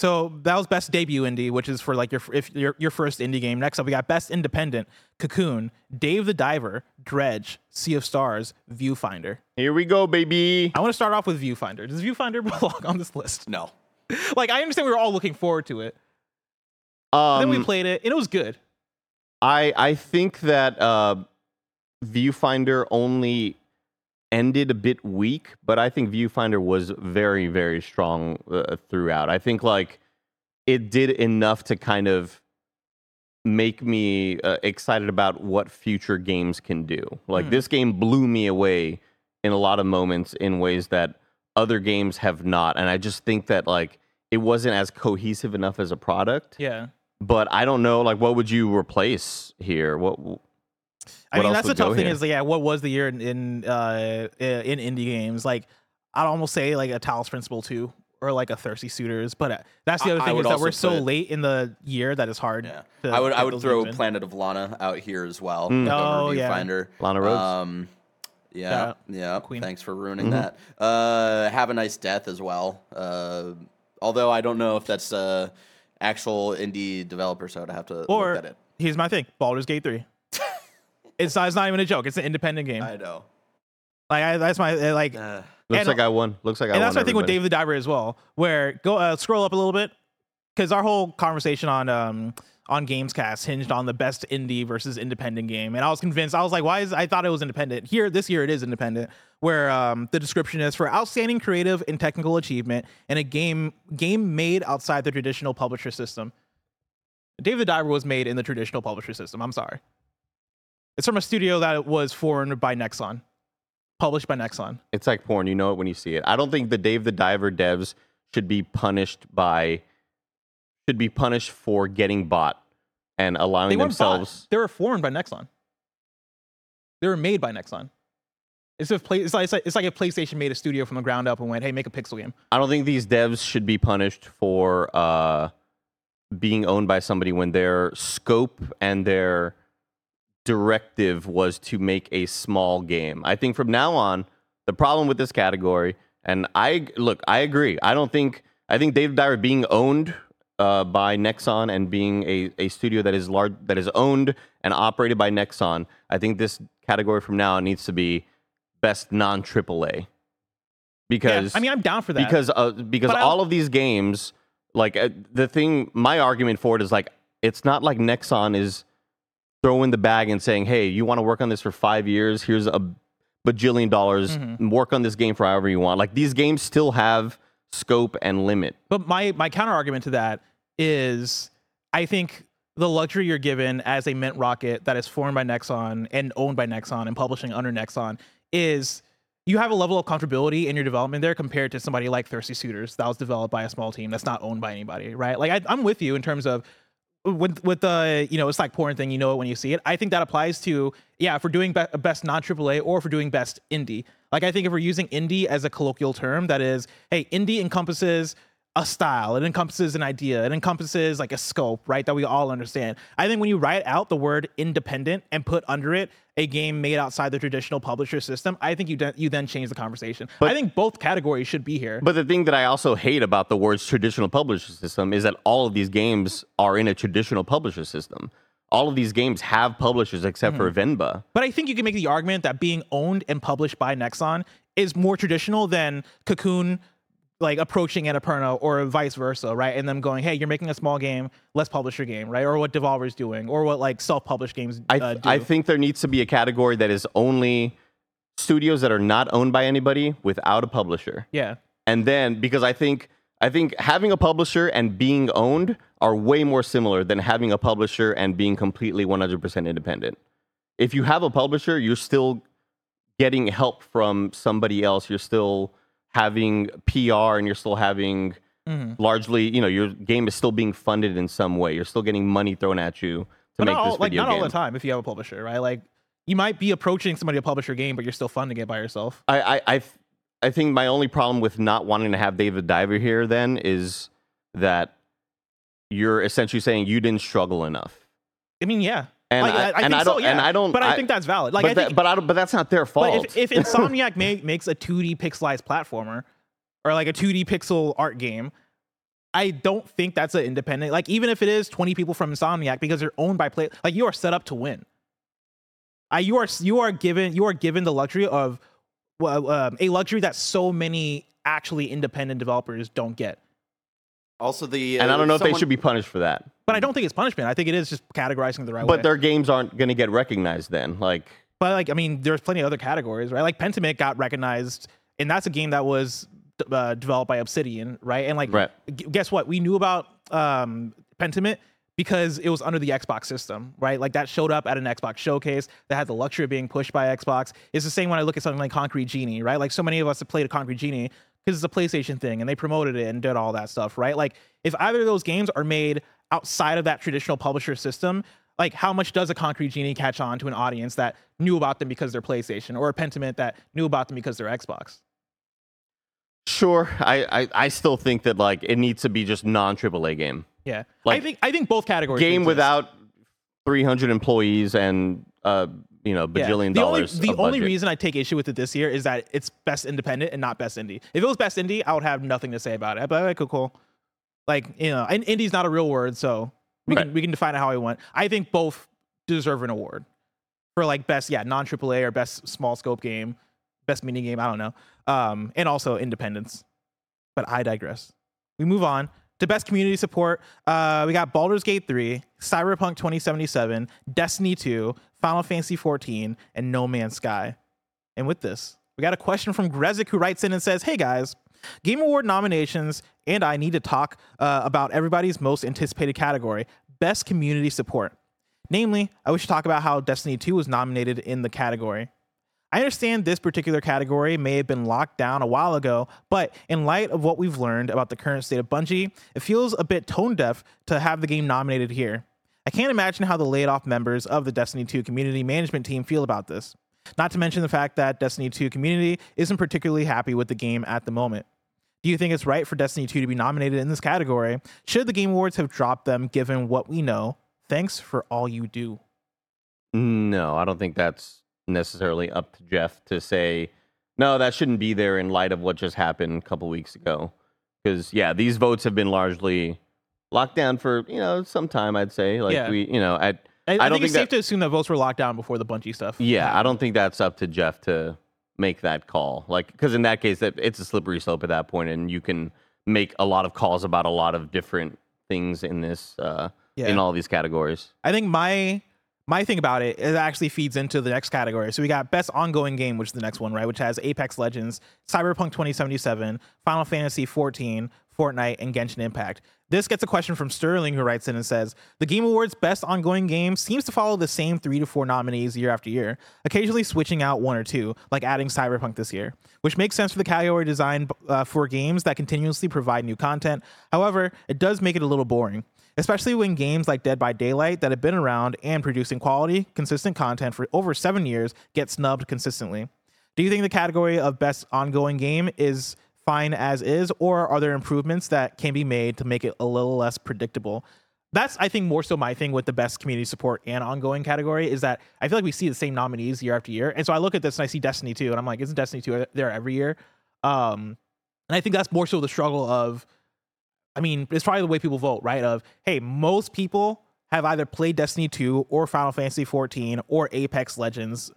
So that was best debut indie, which is for like your if your your first indie game. Next up, we got best independent: Cocoon, Dave the Diver, Dredge, Sea of Stars, Viewfinder. Here we go, baby. I want to start off with Viewfinder. Does Viewfinder belong on this list? No. Like I understand we were all looking forward to it. Um, then we played it, and it was good. I I think that uh, Viewfinder only ended a bit weak, but I think Viewfinder was very very strong uh, throughout. I think like it did enough to kind of make me uh, excited about what future games can do. Like Hmm. this game blew me away in a lot of moments in ways that other games have not, and I just think that like it wasn't as cohesive enough as a product Yeah. but I don't know. Like, what would you replace here? What? I mean, that's the tough thing here? is, like, yeah, what was the year in in, uh, in indie games? Like, I'd almost say like a Talos Principle two or like a Thirsty Suitors, but uh, that's the other I thing would is that we're also so put- late in the year that it's hard. Yeah. to I would I would throw in. Planet of Lana out here as well. Mm. Oh, yeah. Viewfinder. Lana Rhoades. Um, yeah, Shout yeah. Queen. Thanks for ruining Mhm. that. Uh, Have a nice death as well. Uh, although I don't know if that's uh, actual indie developer, so I'd have to Or look at it. here's my thing: Baldur's Gate three. It's not. It's not even a joke. It's an independent game. I know. like I, that's my uh, like, Uh, Looks and- like I won. Looks like I won. and won. that's my thing with everybody. Dave the Diver as well. Where go uh, scroll up a little bit because our whole conversation on um on Gamescast hinged on the best indie versus independent game, and I was convinced. I was like, why is I thought it was independent. Here this year it is independent. Where um the description is for outstanding creative and technical achievement in a game game made outside the traditional publisher system. Dave the Diver was made in the traditional publisher system. I'm sorry. It's from a studio that was formed by Nexon, published by Nexon. It's like porn. You know it when you see it. I don't think the Dave the Diver devs should be punished by should be punished for getting bought and allowing They themselves. bought. They were formed by Nexon. They were made by Nexon. It's, if play, it's, like, it's, like, it's like if PlayStation made a studio from the ground up and went, hey, make a pixel game. I don't think these devs should be punished for uh, being owned by somebody when their scope and their directive was to make a small game. I think from now on, the problem with this category, and I look, I agree. I don't think I think Dave Dyer being owned uh, by Nexon and being a, a studio that is large that is owned and operated by Nexon. I think this category from now on needs to be best non AAA Yeah, because I mean, I'm down for that. because uh, because But all of these games like uh, the thing my argument for it is like it's not like Nexon is throwing the bag and saying hey you want to work on this for five years here's a bajillion dollars Mm-hmm. work on this game for however you want like these games still have scope and limit But my my counter argument to that is I think the luxury you're given as a Mintrocket that is formed by Nexon and owned by Nexon and publishing under Nexon is you have a level of comfortability in your development there compared to somebody like Thirsty Suitors that was developed by a small team that's not owned by anybody, right? Like I, I'm with you in terms of with with the you know it's like porn thing you know it when you see it. I think that applies to yeah if we're doing be- best non aaa or if we're doing best indie. Like i think if we're using indie as a colloquial term that is hey indie encompasses a style. It encompasses an idea. It encompasses like a scope right that we all understand. I think when you write out the word independent and put under it a game made outside the traditional publisher system i think you de- you then change the conversation. I think both categories should be here. But the thing that i also hate about the words traditional publisher system is that all of these games are in a traditional publisher system. All of these games have publishers except for Mm-hmm. venba. But I think you can make the argument that being owned and published by Nexon is more traditional than Cocoon like approaching Annapurna or vice versa, right? And them going, "Hey, you're making a small game, let's publish your game," right? Or what Devolver's doing, or what like self-published games I, uh, th- do. I think there needs to be a category that is only studios that are not owned by anybody without a publisher. yeah, And then because I think I think having a publisher and being owned are way more similar than having a publisher and being completely 100% independent. If you have a publisher, you're still getting help from somebody else. You're still having PR and you're still having Mhm. largely, you know, your game is still being funded in some way. You're still getting money thrown at you to but make all, this like not game. all the time if you have a publisher, right? Like you might be approaching somebody to publish your game, but you're still funding it by yourself. I, I, I, th- I think my only problem with not wanting to have Dave the Diver here then is that you're essentially saying you didn't struggle enough. I mean, yeah, And Like, I, I and think I don't, so, yeah. and I don't, but I, think that's valid. Like but, I that- but I don't, but that's not their fault. But if, if Insomniac make, makes a 2D pixelized platformer or like a 2D pixel art game, I don't think that's an independent. Like even if it is 20 people from Insomniac because they're owned by play, like you are set up to win. I you are you are given you are given the luxury of well, um, a luxury that so many actually independent developers don't get. Also, the and I uh, don't know if they should be punished for that. But I don't think it's punishment. I think it is just categorizing the right way. But their games aren't going to get recognized then. Like, But like, I mean, there's plenty of other categories, right? Like Pentiment got recognized, and that's a game that was uh, developed by Obsidian, right? And like, Right. g- guess what? We knew about um, Pentiment because it was under the Xbox system, right? Like that showed up at an Xbox showcase that had the luxury of being pushed by Xbox. It's the same when I look at something like Concrete Genie, right? Like so many of us have played a Concrete Genie because it's a PlayStation thing and they promoted it and did all that stuff, right? Like if either of those games are made outside of that traditional publisher system, like how much does a Concrete Genie catch on to an audience that knew about them because they're PlayStation or a Pentiment that knew about them because they're Xbox? sure, I, I, I still think that like it needs to be just non AAA game. Yeah. Like, I think I think both categories Game without 300 employees and uh, you know, Yeah. bajillion the dollars. Only, the only budget. reason I take issue with it this year is that it's best independent and not best indie. If it was best indie, I would have nothing to say about it. But like, cool, cool. Like you know, and indie's not a real word, so we Right. can we can define it how we want. I think both deserve an award for like best, yeah, non AAA or best small scope game, best mini game. I don't know, um, and also independence. But I digress. We move on to best community support. Uh, we got Baldur's Gate 3, Cyberpunk 2077, Destiny 2, Final Fantasy 14, and No Man's Sky. And with this, we got a question from Grezik who writes in and says, Hey guys, Game Award nominations, and I need to talk uh, about everybody's most anticipated category best community support. Namely, I wish to talk about how Destiny 2 was nominated in the category. I understand this particular category may have been locked down a while ago, but in light of what we've learned about the current state of Bungie, it feels a bit tone deaf to have the game nominated here. I can't imagine how the laid off members of the Destiny 2 community management team feel about this. Not to mention the fact that Destiny 2 community isn't particularly happy with the game at the moment. Do you think it's right for Destiny 2 to be nominated in this category? Should the Game Awards have dropped them given what we know? Thanks for all you do. No, I don't think that's necessarily up to Jeff to say, no, that shouldn't be there in light of what just happened a couple weeks ago. Because, yeah, these votes have been largely locked down for, you know, some time, I'd say. Like, Yeah. we, you know, at, I, I, I don't think, it's think safe to assume that votes were locked down before the Bungie stuff. yeah, I don't think that's up to Jeff to make that call. Like, because in that case, that it's a slippery slope at that point, and you can make a lot of calls about a lot of different things in this, uh, in all these categories. I think my my thing about it it actually feeds into the next category. So we got best ongoing game, which is the next one, right? Which has Apex Legends, Cyberpunk 2077, Final Fantasy 14, Fortnite, and Genshin Impact. This gets a question from Sterling who writes in and says the Game Awards best ongoing game seems to follow the same three to four nominees year after year, occasionally switching out one or two, like adding Cyberpunk this year, which makes sense for the category design uh, for games that continuously provide new content. However, it does make it a little boring especially when games like Dead by Daylight that have been around and producing quality, consistent content for over seven years get snubbed consistently. Do you think the category of best ongoing game is fine as is, or are there improvements that can be made to make it a little less predictable? That's, I think, more so my thing with the best community support and ongoing category is that I feel like we see the same nominees year after year. And so I look at this and I see Destiny 2, and I'm like, isn't Destiny 2 there every year? Um, and I think that's more so the struggle of I mean, it's probably the way people vote, right? Of hey, most people have either played Destiny 2 or Final Fantasy 14 or Apex Legends,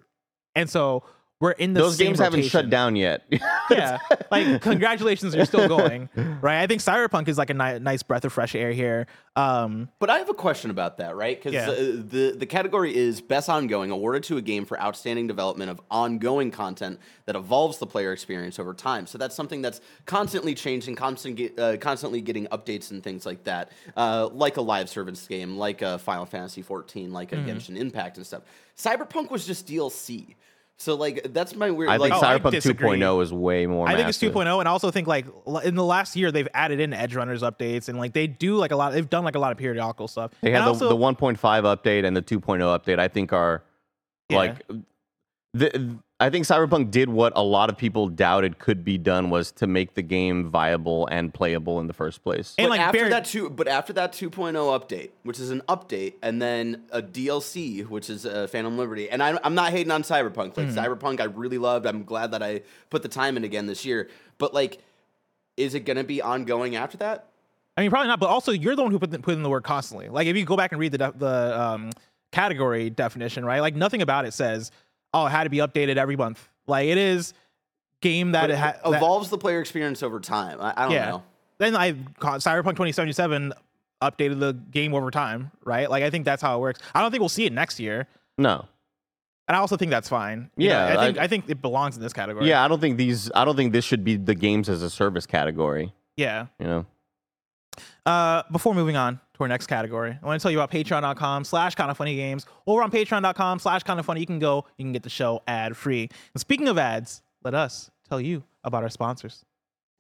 and so we're in the Those same games haven't shut down yet. Yeah, like congratulations, you're still going, right? I think Cyberpunk is like a ni- nice breath of fresh air here. Um, But I have a question about that, right? Because Yeah. uh, the the category is best ongoing, awarded to a game for outstanding development of ongoing content that evolves the player experience over time. So that's something that's constantly changing, constant get, uh, constantly getting updates and things like that, uh, like a live service game, like a Final Fantasy 14, like a Genshin Impact and stuff. Cyberpunk was just DLC. So like that's my weird. I like, think Oh, I Cyberpunk disagree. 2.0 is way more. I think it's 2.0, and I also think like in the last year they've added in Edgerunners updates, and like they do like a lot. They've done like a lot of periodical stuff. They had the, also, the 1.5 update and the 2.0 update. I think are Yeah. like the. I think Cyberpunk did what a lot of people doubted could be done was to make the game viable and playable in the first place. And, but like, after Barry- that two, but after that 2.0 update, which is an update, and then a DLC, which is uh, Phantom Liberty. And I, I'm not hating on Cyberpunk. Like Mm-hmm. Cyberpunk, I really loved. I'm glad that I put the time in again this year. But like, is it gonna be ongoing after that? I mean, probably not. But also, you're the one who put the, put in the word constantly. Like, if you go back and read the de- the um, category definition, right? Like, nothing about it says, "Oh, it had to be updated every month." Like, it is game that But it it ha- that- evolves the player experience over time. I, I don't yeah. know. Then I Cyberpunk 2077 updated the game over time, right? Like, I think that's how it works. I don't think we'll see it next year, No. and I also think that's fine. You know, Yeah, I think I- I, think it belongs in this category. Yeah, I don't think these. I don't think this should be the games as a service category. yeah. You know. Uh, before moving on to our next category, I want to tell you about patreon.com slash kindafunnygames. Over on patreon.com slash kindafunny, you can go, you can get the show ad free. And speaking of ads, let us tell you about our sponsors.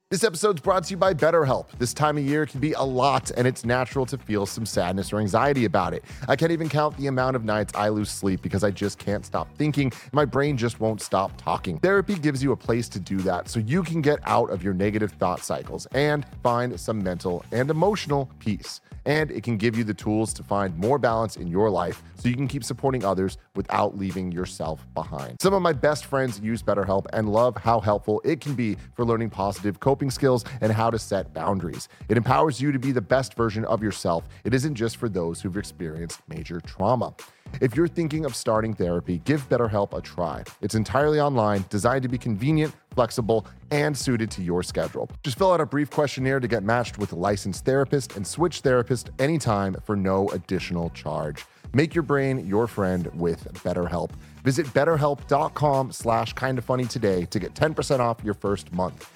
This episode's brought to you by BetterHelp. This time of year can be a lot, and it's natural to feel some sadness or anxiety about it. I can't even count the amount of nights I lose sleep because I just can't stop thinking. My brain just won't stop talking. Therapy gives you a place to do that so you can get out of your negative thought cycles and find some mental and emotional peace. And it can give you the tools to find more balance in your life so you can keep supporting others without leaving yourself behind. Some of my best friends use BetterHelp and love how helpful it can be for learning positive coping skills and how to set boundaries. It empowers you to be the best version of yourself. It isn't just for those who've experienced major trauma. If you're thinking of starting therapy, give BetterHelp a try. It's entirely online, designed to be convenient, flexible, and suited to your schedule. Just fill out a brief questionnaire to get matched with a licensed therapist and switch therapist anytime for no additional charge. Make your brain your friend with BetterHelp. Visit betterhelp.com slash kinda today to get 10% off your first month.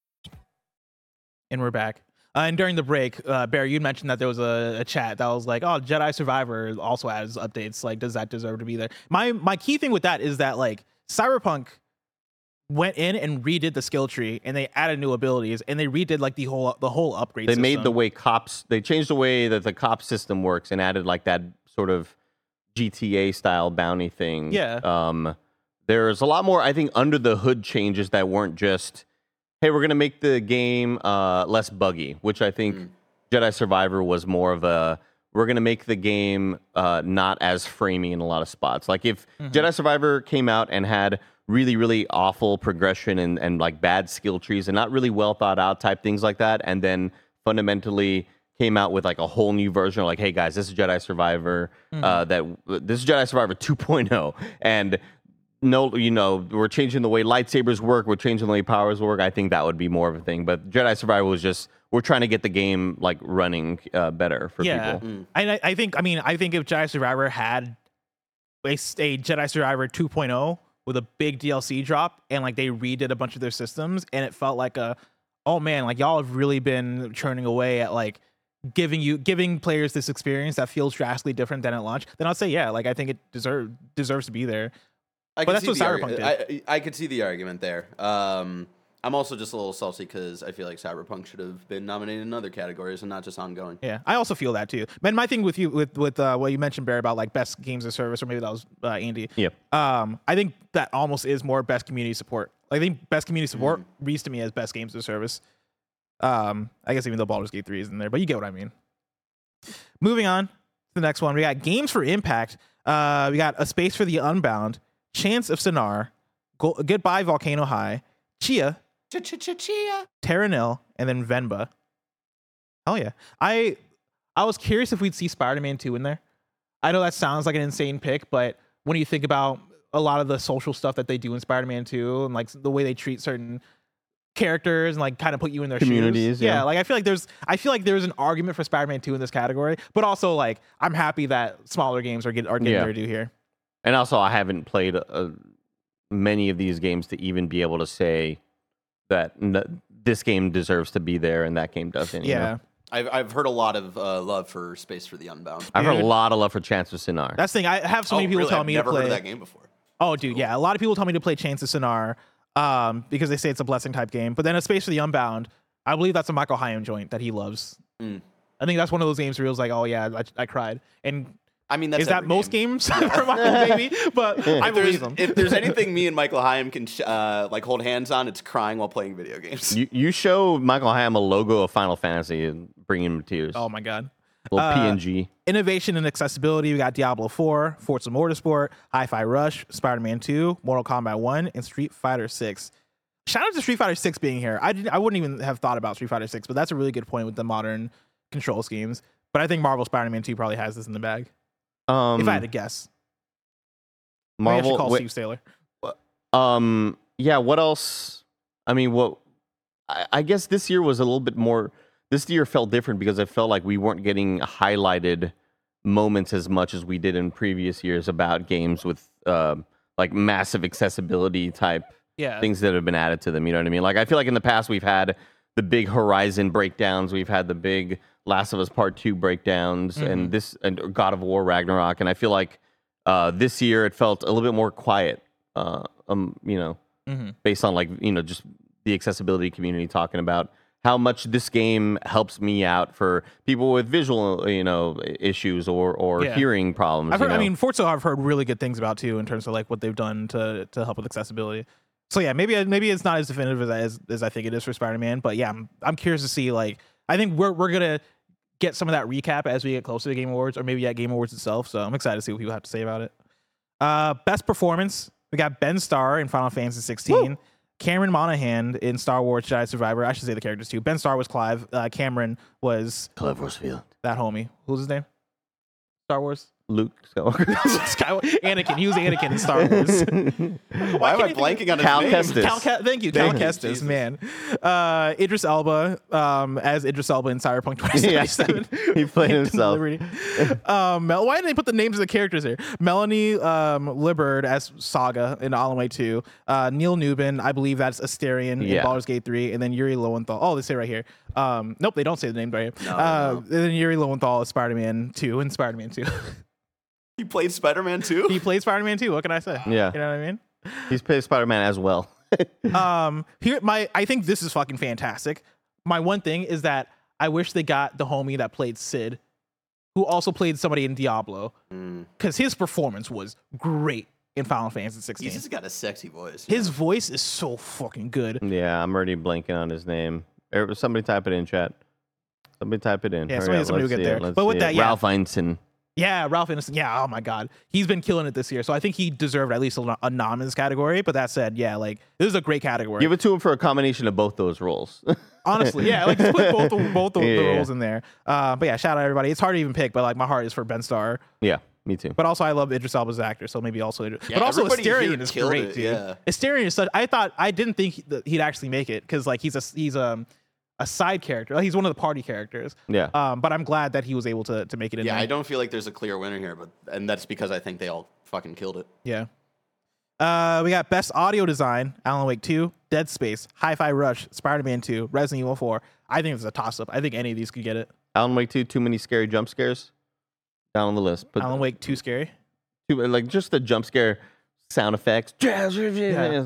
And we're back. Uh, and during the break, uh, Bear, you mentioned that there was a, a chat that was like, "Oh, Jedi Survivor also has updates. Like, does that deserve to be there?" My my key thing with that is that like Cyberpunk went in and redid the skill tree, and they added new abilities, and they redid like the whole the whole upgrade. They made the way cops. They changed the way that the cop system works and added like that sort of GTA style bounty thing. Yeah. Um, there's a lot more. I think under the hood changes that weren't just, hey, we're gonna make the game uh, less buggy, which I think Jedi Survivor was more of a. We're gonna make the game uh, not as framey in a lot of spots. Like if Jedi Survivor came out and had really really awful progression and, and like bad skill trees and not really well thought out type things like that and then fundamentally came out with like a whole new version of like hey guys this is jedi survivor uh, that this is jedi survivor 2.0 and no you know we're changing the way lightsabers work we're changing the way powers work i think that would be more of a thing but jedi survivor was just we're trying to get the game like running uh, better for yeah. people And I, I think, I mean, I think if Jedi Survivor had a Jedi Survivor 2.0 with a big DLC drop and like they redid a bunch of their systems and it felt like a, oh man, like y'all have really been churning away at like giving you giving players this experience that feels drastically different than at launch, then I'll say yeah, like I think it deserve deserves to be there. I But that's what the Cyberpunk argu- I, I could see the argument there. Um, I'm also just a little salty because I feel like Cyberpunk should have been nominated in other categories and not just ongoing. Yeah, I also feel that too. Man, my thing with you with with uh, what you mentioned, Barry, about like best games of service, or maybe that was uh, Andy. Yep. Um, I think that almost is more best community support. Like, I think best community support Mm. reads to me as best games of service. Um, I guess even though Baldur's Gate three is in there, but you get what I mean. Moving on to the next one, we got games for impact. Uh, we got a space for the unbound, Chants of Sennaar, Go- goodbye Volcano High, Tchia, Tchia. Terranil, and then Venba. Hell yeah. I I was curious if we'd see Spider-Man 2 in there. I know that sounds like an insane pick, but when you think about a lot of the social stuff that they do in Spider-Man 2 and like the way they treat certain characters and like kind of put you in their Communities, shoes. yeah. like I feel like there's I feel like there's an argument for Spider-Man 2 in this category, but also like I'm happy that smaller games are get, are getting Yeah. their due here. And also, I haven't played uh, many of these games to even be able to say that n- this game deserves to be there and that game doesn't. you know? Yeah. I've, I've heard a lot of uh, love for Space for the Unbound. I've heard a lot of love for Chants of Sennaar. That's the thing. I have so many Oh, people really? tell I've me never to play heard of that game before. Oh, dude, yeah. A lot of people tell me to play Chants of Sennaar um, because they say it's a blessing type game. But then a Space for the Unbound, I believe that's a Michael Higham joint that he loves. Mm. I think that's one of those games where he was like, oh, yeah, I, I cried. And I mean, that's is that most game. games for Michael, maybe? But I If there's, believe him. if there's anything me and Michael Higham can sh- uh, like hold hands on, it's crying while playing video games. you, you show Michael Hamm a logo of Final Fantasy and bring him to tears. oh, my God. little uh, PNG. Innovation and accessibility. We got Diablo 4, Forza Motorsport, Hi Fi Rush, Spider Man 2, Mortal Kombat 1, and Street Fighter 6. Shout out to Street Fighter 6 being here. I, didn't, I wouldn't even have thought about Street Fighter 6, but that's a really good point with the modern control schemes. But I think Marvel Spider Man 2 probably has this in the bag. Um, if I had to guess. Maybe I should Marvel. call wait, Steve Saylor. um, yeah. What else? I mean, what? I, I guess this year was a little bit more. This year felt different because I felt like we weren't getting highlighted moments as much as we did in previous years about games with um like massive accessibility type Yeah. things that have been added to them. You know what I mean? Like I feel like in the past we've had the big Horizon breakdowns, we've had the big Last of Us Part Two breakdowns, Mm-hmm. and this and God of War Ragnarok, and I feel like uh, this year it felt a little bit more quiet uh, um, you know, Mhm. based on like you know just the accessibility community talking about how much this game helps me out for people with visual you know issues or or Yeah. hearing problems. I've you heard, I know? mean, Forza I've heard really good things about too in terms of like what they've done to to help with accessibility. So yeah, maybe maybe it's not as definitive as as, as I think it is for Spider Man, but yeah, I'm I'm curious to see like I think we're we're gonna get some of that recap as we get closer to Game Awards or maybe at Game Awards itself. So I'm excited to see what people have to say about it. Uh, best performance we got Ben Starr in Final Fantasy 16. Cameron Monaghan in Star Wars Jedi Survivor. I should say the characters too. Ben Starr was Clive. Uh, Cameron was Clive Rosefield, that homie. Who's his name? Star Wars. Luke Skywalker. Skywalker. Anakin. He was Anakin in Star Wars. Why am I can't think blanking on his Cal name? Kestis. Cal Ke- thank you, Cal Thank you, Kestis, Jesus. man. Uh, Idris Elba, um, as Idris Elba in Cyberpunk 2077. he played himself. Liberty. um, Mel- why didn't they put the names of the characters here? Melanie um, Liburd as Saga in Alan Wake 2. Uh, Neil Newbon, I believe that's Astarion in Yeah. Baldur's Gate 3. And then Yuri Lowenthal. Oh, they say right here. Um, nope, they don't say the name right here. No, uh, no. Then Yuri Lowenthal is Spider Man 2 and Spider Man 2. He played Spider Man 2? he played Spider Man 2. What can I say? Yeah. You know what I mean? He's played Spider Man as well. um here my i think this is fucking fantastic my one thing is that i wish they got the homie that played Cid who also played somebody in diablo Mm. because his performance was great in final fantasy He's 16 just got a sexy voice. his voice is so fucking good yeah, I'm already blanking on his name. Somebody type it in chat. Somebody type it in. Yeah, Hurry somebody- up, somebody let's will get see there. let's But with see that, it. yeah. Ralph Ineson. yeah ralph Ineson, yeah oh my god he's been killing it this year so i think he deserved at least a, a nom in this category but that said yeah like this is a great category Give it to him for a combination of both those roles. honestly yeah like just put both the, both the, the Yeah. roles in there uh, but yeah shout out everybody it's hard to even pick but like my heart is for ben starr yeah, me too. But also, I love Idris Elba's actor, so maybe also. Idris. Yeah, but also, everybody here Astarion is killed great, it, dude. yeah. Astarion is such. I thought I didn't think that he'd actually make it because like he's a he's um a side character. Like, he's one of the party characters. Yeah. Um, but I'm glad that he was able to to make it in yeah, there. I don't feel like there's a clear winner here, but and that's because I think they all fucking killed it. Yeah. Uh, we got best audio design: Alan Wake 2, Dead Space, Hi-Fi Rush, Spider-Man 2, Resident Evil 4. I think it's a toss-up. I think any of these could get it. Alan Wake 2, too many scary jump scares. Down on the list. But Alan Wake 2 scary. too, like just the jump scare sound effects.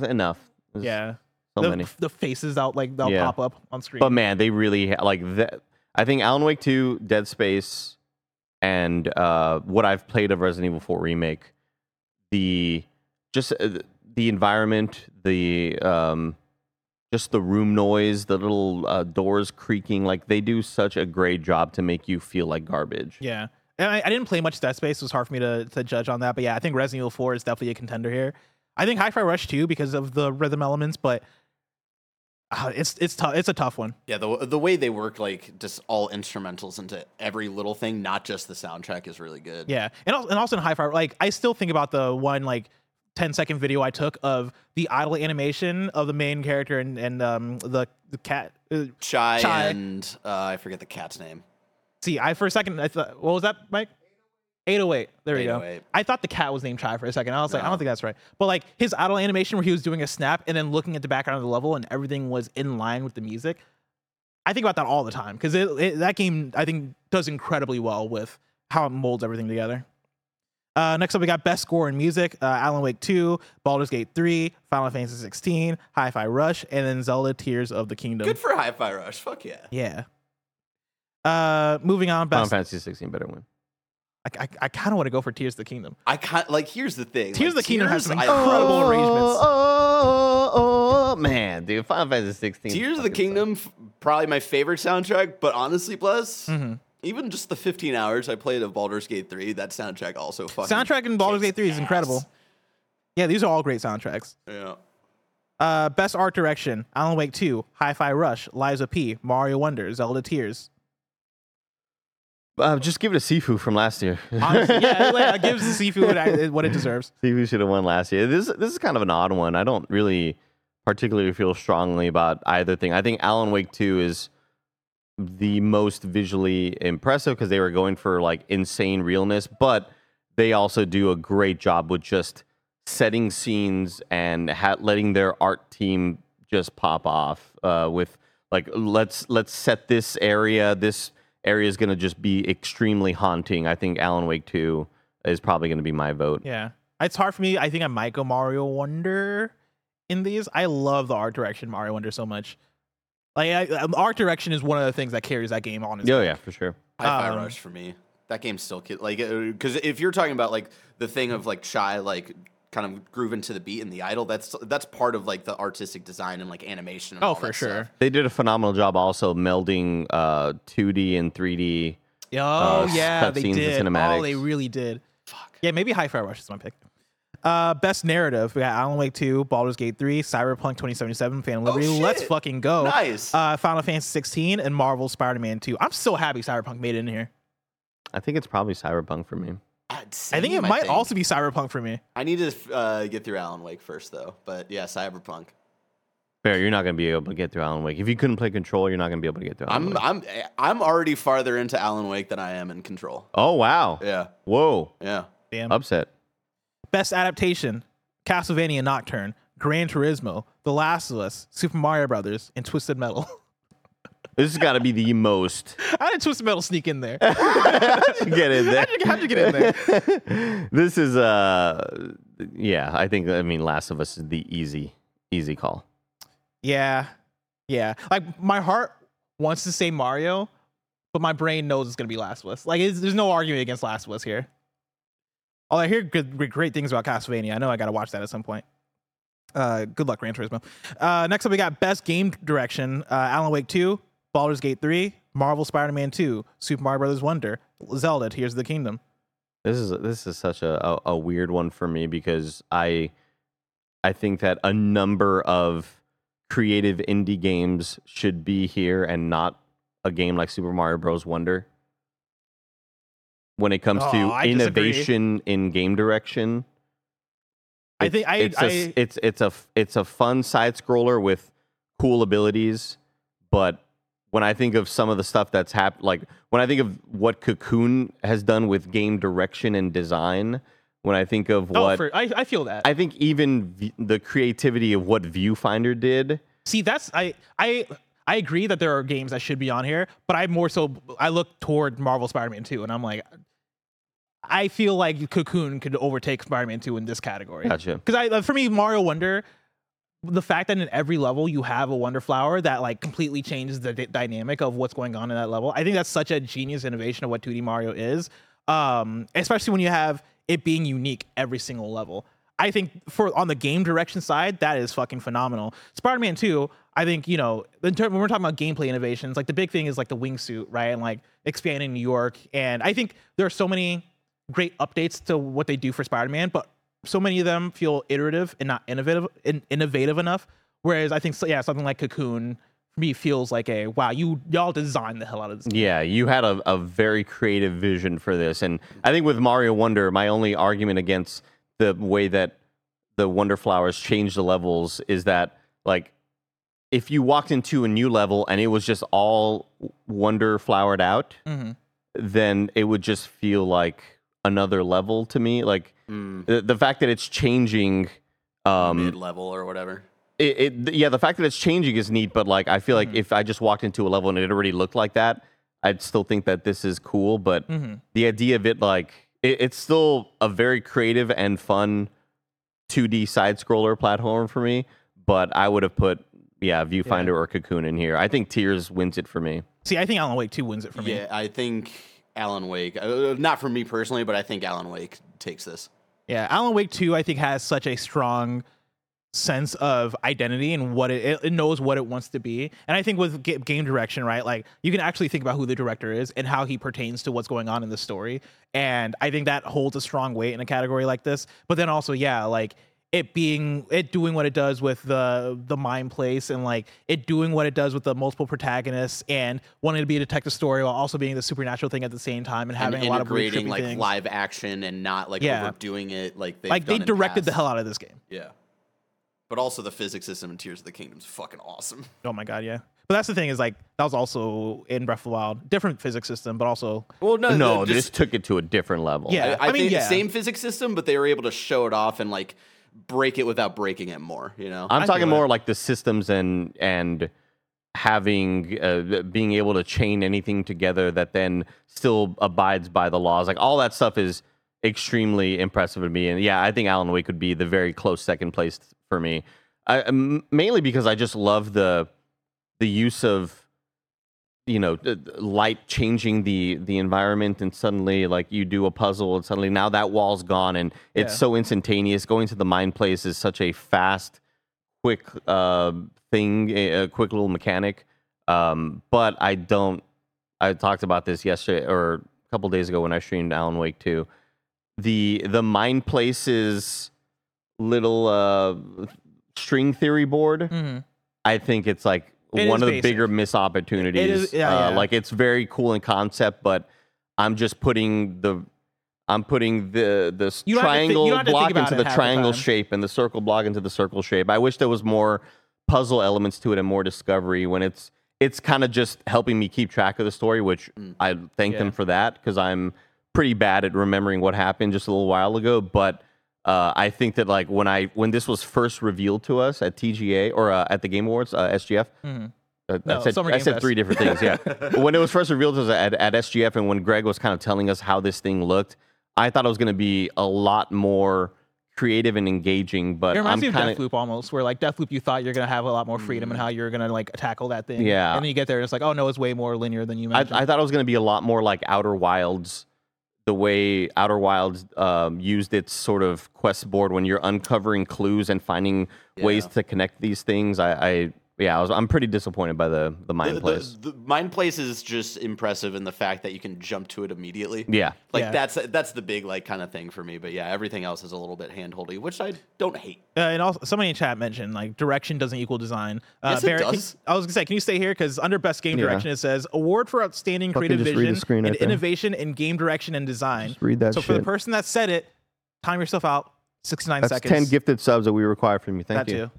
Enough. There's Yeah. So the, many. the faces out like they'll Yeah. pop up on screen. But man, they really ha- like that. I think Alan Wake 2, Dead Space, and uh, what I've played of Resident Evil 4 remake, the just uh, the environment, the um, just the room noise, the little uh, doors creaking, like they do such a great job to make you feel like garbage. Yeah. And I, I didn't play much Dead Space. so It was hard for me to, to judge on that. But yeah, I think Resident Evil 4 is definitely a contender here. I think Hi-Fi Rush too because of the rhythm elements, but uh, it's it's tough. It's a tough one. Yeah, the the way they work like just all instrumentals into every little thing, not just the soundtrack, is really good. Yeah, and also, and also in Hi-Fi, like I still think about the one like 10 second video I took of the idle animation of the main character and and um the the cat. Uh, Chai, Chai. and uh, I forget the cat's name. see, I for a second I thought, what was that, Mike? 808. There we go. 808. I thought the cat was named Chai for a second. I was like, I No. don't think that's right. But like his idle animation where he was doing a snap and then looking at the background of the level and everything was in line with the music. I think about that all the time because it, it, that game I think does incredibly well with how it molds everything together. Uh, next up, we got best score in music: uh, Alan Wake 2, Baldur's Gate 3, Final Fantasy 16, Hi-Fi Rush, and then Zelda: Tears of the Kingdom. Good for Hi-Fi Rush. Fuck yeah. yeah. Uh, moving on, Final best. Fantasy 16 better win. I, I, I kind of want to go for Tears of the Kingdom. I can't like. Here's the thing. Tears like, of the Kingdom has some Tears- I- incredible arrangements. Oh, oh, oh, man, dude, Final Fantasy 16. Tears of the Kingdom, f- probably my favorite soundtrack. But honestly, plus Mm-hmm. even just the 15 hours I played of Baldur's Gate 3, that soundtrack also fucking Soundtrack in Baldur's Gate 3 is incredible. Yeah, these are all great soundtracks. Yeah. Uh, best art direction: Alan Wake 2, Hi-Fi Rush, Lies of P, Mario Wonder, Zelda Tears. Uh, just give it a Sifu from last year. Honestly, yeah, it, like, gives the seafood what it- what it deserves. Sifu should have won last year. This this is kind of an odd one. I don't really particularly feel strongly about either thing. I think Alan Wake 2 is the most visually impressive because they were going for like insane realness, but they also do a great job with just setting scenes and ha- letting their art team just pop off uh, with like let's let's set this area. This area is going to just be extremely haunting. I think Alan Wake 2 is probably going to be my vote. Yeah. It's hard for me. I think I might go Mario Wonder in these. I love the art direction Mario Wonder so much. Like I, um, art direction is one of the things that carries that game on. Oh yeah, for sure. Hi-Fi Um, Rush for me. That game's still ki- like because if you're talking about like the thing of like shy like kind of grooving to the beat and the idle, that's that's part of like the artistic design and like animation. And Oh, for sure. stuff. They did a phenomenal job also melding uh 2D and 3D. Oh uh, yeah, they cutscenes and did. Oh, they really did. Fuck. Yeah, maybe Hi-Fi Rush is my pick. Uh, best narrative: We got Alan Wake 2, Baldur's Gate 3, Cyberpunk 2077, Phantom Liberty. Let's Oh, fucking go! Nice. Uh, Final Fantasy 16 and Marvel Spider-Man 2. I'm so happy Cyberpunk made it in here. I think it's probably Cyberpunk for me. I'd I think it same, might also be Cyberpunk for me. I need to uh, get through Alan Wake first though, but yeah, Cyberpunk. Fair, you're not gonna be able to get through Alan Wake. If you couldn't play Control, you're not gonna be able to get through. Alan I'm Wake. I'm I'm already farther into Alan Wake than I am in Control. Oh wow. Yeah, Whoa. yeah. Damn. Upset. Best adaptation: Castlevania Nocturne, Gran Turismo, The Last of Us, Super Mario Brothers, and Twisted Metal. This has got to be the most. I did Twisted Metal sneak in there? get in there. How'd you, get in there? this is uh, yeah. I think I mean Last of Us is the easy, easy call. Yeah, yeah. Like my heart wants to say Mario, but my brain knows it's gonna be Last of Us. Like there's no argument against Last of Us here. Oh, I hear good, great- great things about Castlevania. I know I gotta watch that at some point. Uh, good luck, Gran Turismo. Uh, next up, we got Best Game Direction: uh, Alan Wake 2, Baldur's Gate 3, Marvel Spider-Man 2, Super Mario Brothers Wonder, Zelda: Tears of the Kingdom. This is this is such a, a, a weird one for me because I I think that a number of creative indie games should be here and not a game like Super Mario Bros. Wonder. When it comes Oh, to I disagree. innovation in game direction, I think I, it's a, it's it's a it's a fun side scroller with cool abilities, but when I think of some of the stuff that's happened, like when I think of what Cocoon has done with game direction and design, when I think of oh, what for, I, I feel that. I think even v- the creativity of what Viewfinder did, See, that's I I I agree that there are games that should be on here, but I more so I look toward Marvel Spider-Man 2 and I'm like I feel like Cocoon could overtake Spider-Man 2 in this category. gotcha. Cuz I for me Mario Wonder the fact that in every level you have a wonder flower that like completely changes the d- dynamic of what's going on in that level. I think that's such a genius innovation of what 2D Mario is. Um especially when you have it being unique every single level. I think for on the game direction side, that is fucking phenomenal. Spider-Man 2, I think, you know, term, when we're talking about gameplay innovations, like the big thing is like the wingsuit, right? And like expanding New York. And I think there are so many great updates to what they do for Spider-Man, but so many of them feel iterative and not innovative in, innovative enough. Whereas I think, so, yeah, something like Cocoon for me feels like a wow, you y'all designed the hell out of this. Yeah, you had a, a very creative vision for this. And I think with Mario Wonder, my only argument against the way that the Wonder Flowers change the levels is that, like, if you walked into a new level and it was just all Wonder flowered out, hmm then it would just feel like another level to me. Like, Mm, the, the fact that it's changing. Um, Mid level or whatever. it, it yeah the fact that it's changing is neat but like i feel Mm-hmm. like if i just walked into a level and it already looked like that i'd still think that this is cool but Mhm. the idea of it like it, it's still a very creative and fun 2d side scroller platform for me but i would have put yeah viewfinder or cocoon in here i think tears wins it for me See, I think Alan Wake 2 wins it for me. Yeah, I think Alan Wake. Uh, not for me personally, but I think Alan Wake takes this. Yeah, Alan Wake 2 I think has such a strong sense of identity and what it, it knows what it wants to be. And I think with ga- game direction, right? Like you can actually think about who the director is and how he pertains to what's going on in the story. And I think that holds a strong weight in a category like this. But then also, yeah, like it being it doing what it does with the the mind place and like it doing what it does with the multiple protagonists and wanting to be a detective story while also being the supernatural thing at the same time and having and a lot of weird, integrating like things. live action and not like Yeah. overdoing it like they've like they in directed the past. hell out of this game. Yeah. But also the physics system in Tears of the Kingdom is fucking awesome. Oh my god, yeah. But that's the thing is like that was also in Breath of the Wild, different physics system, but also Well, no, no the- this took it to a different level Yeah. I, I mean, think yeah. same physics system, but they were able to show it off and like break it without breaking it more. You know, I'm I talking more that. like the systems and and having uh, being able to chain anything together that then still abides by the laws. Like all that stuff is extremely impressive to me. And yeah, I think Alan Wake would be the very close second place for me. I, m- mainly because I just love the the use of you know light changing the the environment and suddenly like you do a puzzle and suddenly now that wall's gone and it's Yeah. so instantaneous going to the mind place is such a fast quick uh, thing a, a quick little mechanic um, but i don't i talked about this yesterday or a couple days ago when i streamed alan wake 2 the the mind places little uh, string theory board Mhm. I think it's like It one of the basic. bigger missed opportunities. yeah, uh, yeah. Like it's very cool in concept, but I'm just putting the I'm putting the the You don't have to thi- you triangle don't have to think block into the half the triangle shape and the circle block into the circle shape. I wish there was more puzzle elements to it and more discovery when it's it's kind of just helping me keep track of the story, which I thank Yeah. them for that because I'm pretty bad at remembering what happened just a little while ago. But uh, I think that like when I when this was first revealed to us at TGA or uh, at the Game Awards, uh, SGF. Mhm. Uh, No, I said, I said three different things. Yeah, when it was first revealed to us at, at SGF, and when Greg was kind of telling us how this thing looked, I thought it was going to be a lot more creative and engaging. But It reminds me I'm of kind of Deathloop almost, where like Deathloop, you thought you're gonna have a lot more freedom in how you're gonna like tackle that thing. Yeah. And then you get there and it's like, oh no, it's way more linear than you I, imagined. I thought it was going to be a lot more like Outer Wilds, the way Outer Wilds um, used its sort of quest board when you're uncovering clues and finding ways to connect these things. I, I yeah, I was, I'm pretty disappointed by the the mind The, place. the, the mind place is just impressive in the fact that you can jump to it immediately. yeah, Like Yeah. that's that's the big like kind of thing for me. But yeah, everything else is a little bit handholdy, which I don't hate. Uh, and also, somebody in chat mentioned like direction doesn't equal design. Uh, Yes, it Barrett, can- does. I was gonna say, can you stay here? Because under best game Yeah. direction, it says award for outstanding Fucking creative just the vision screen and innovation in game direction and design. Just read that so for the person that said it, time yourself out. Sixty nine that's seconds. ten gifted subs that we require from you. Thank that you. too.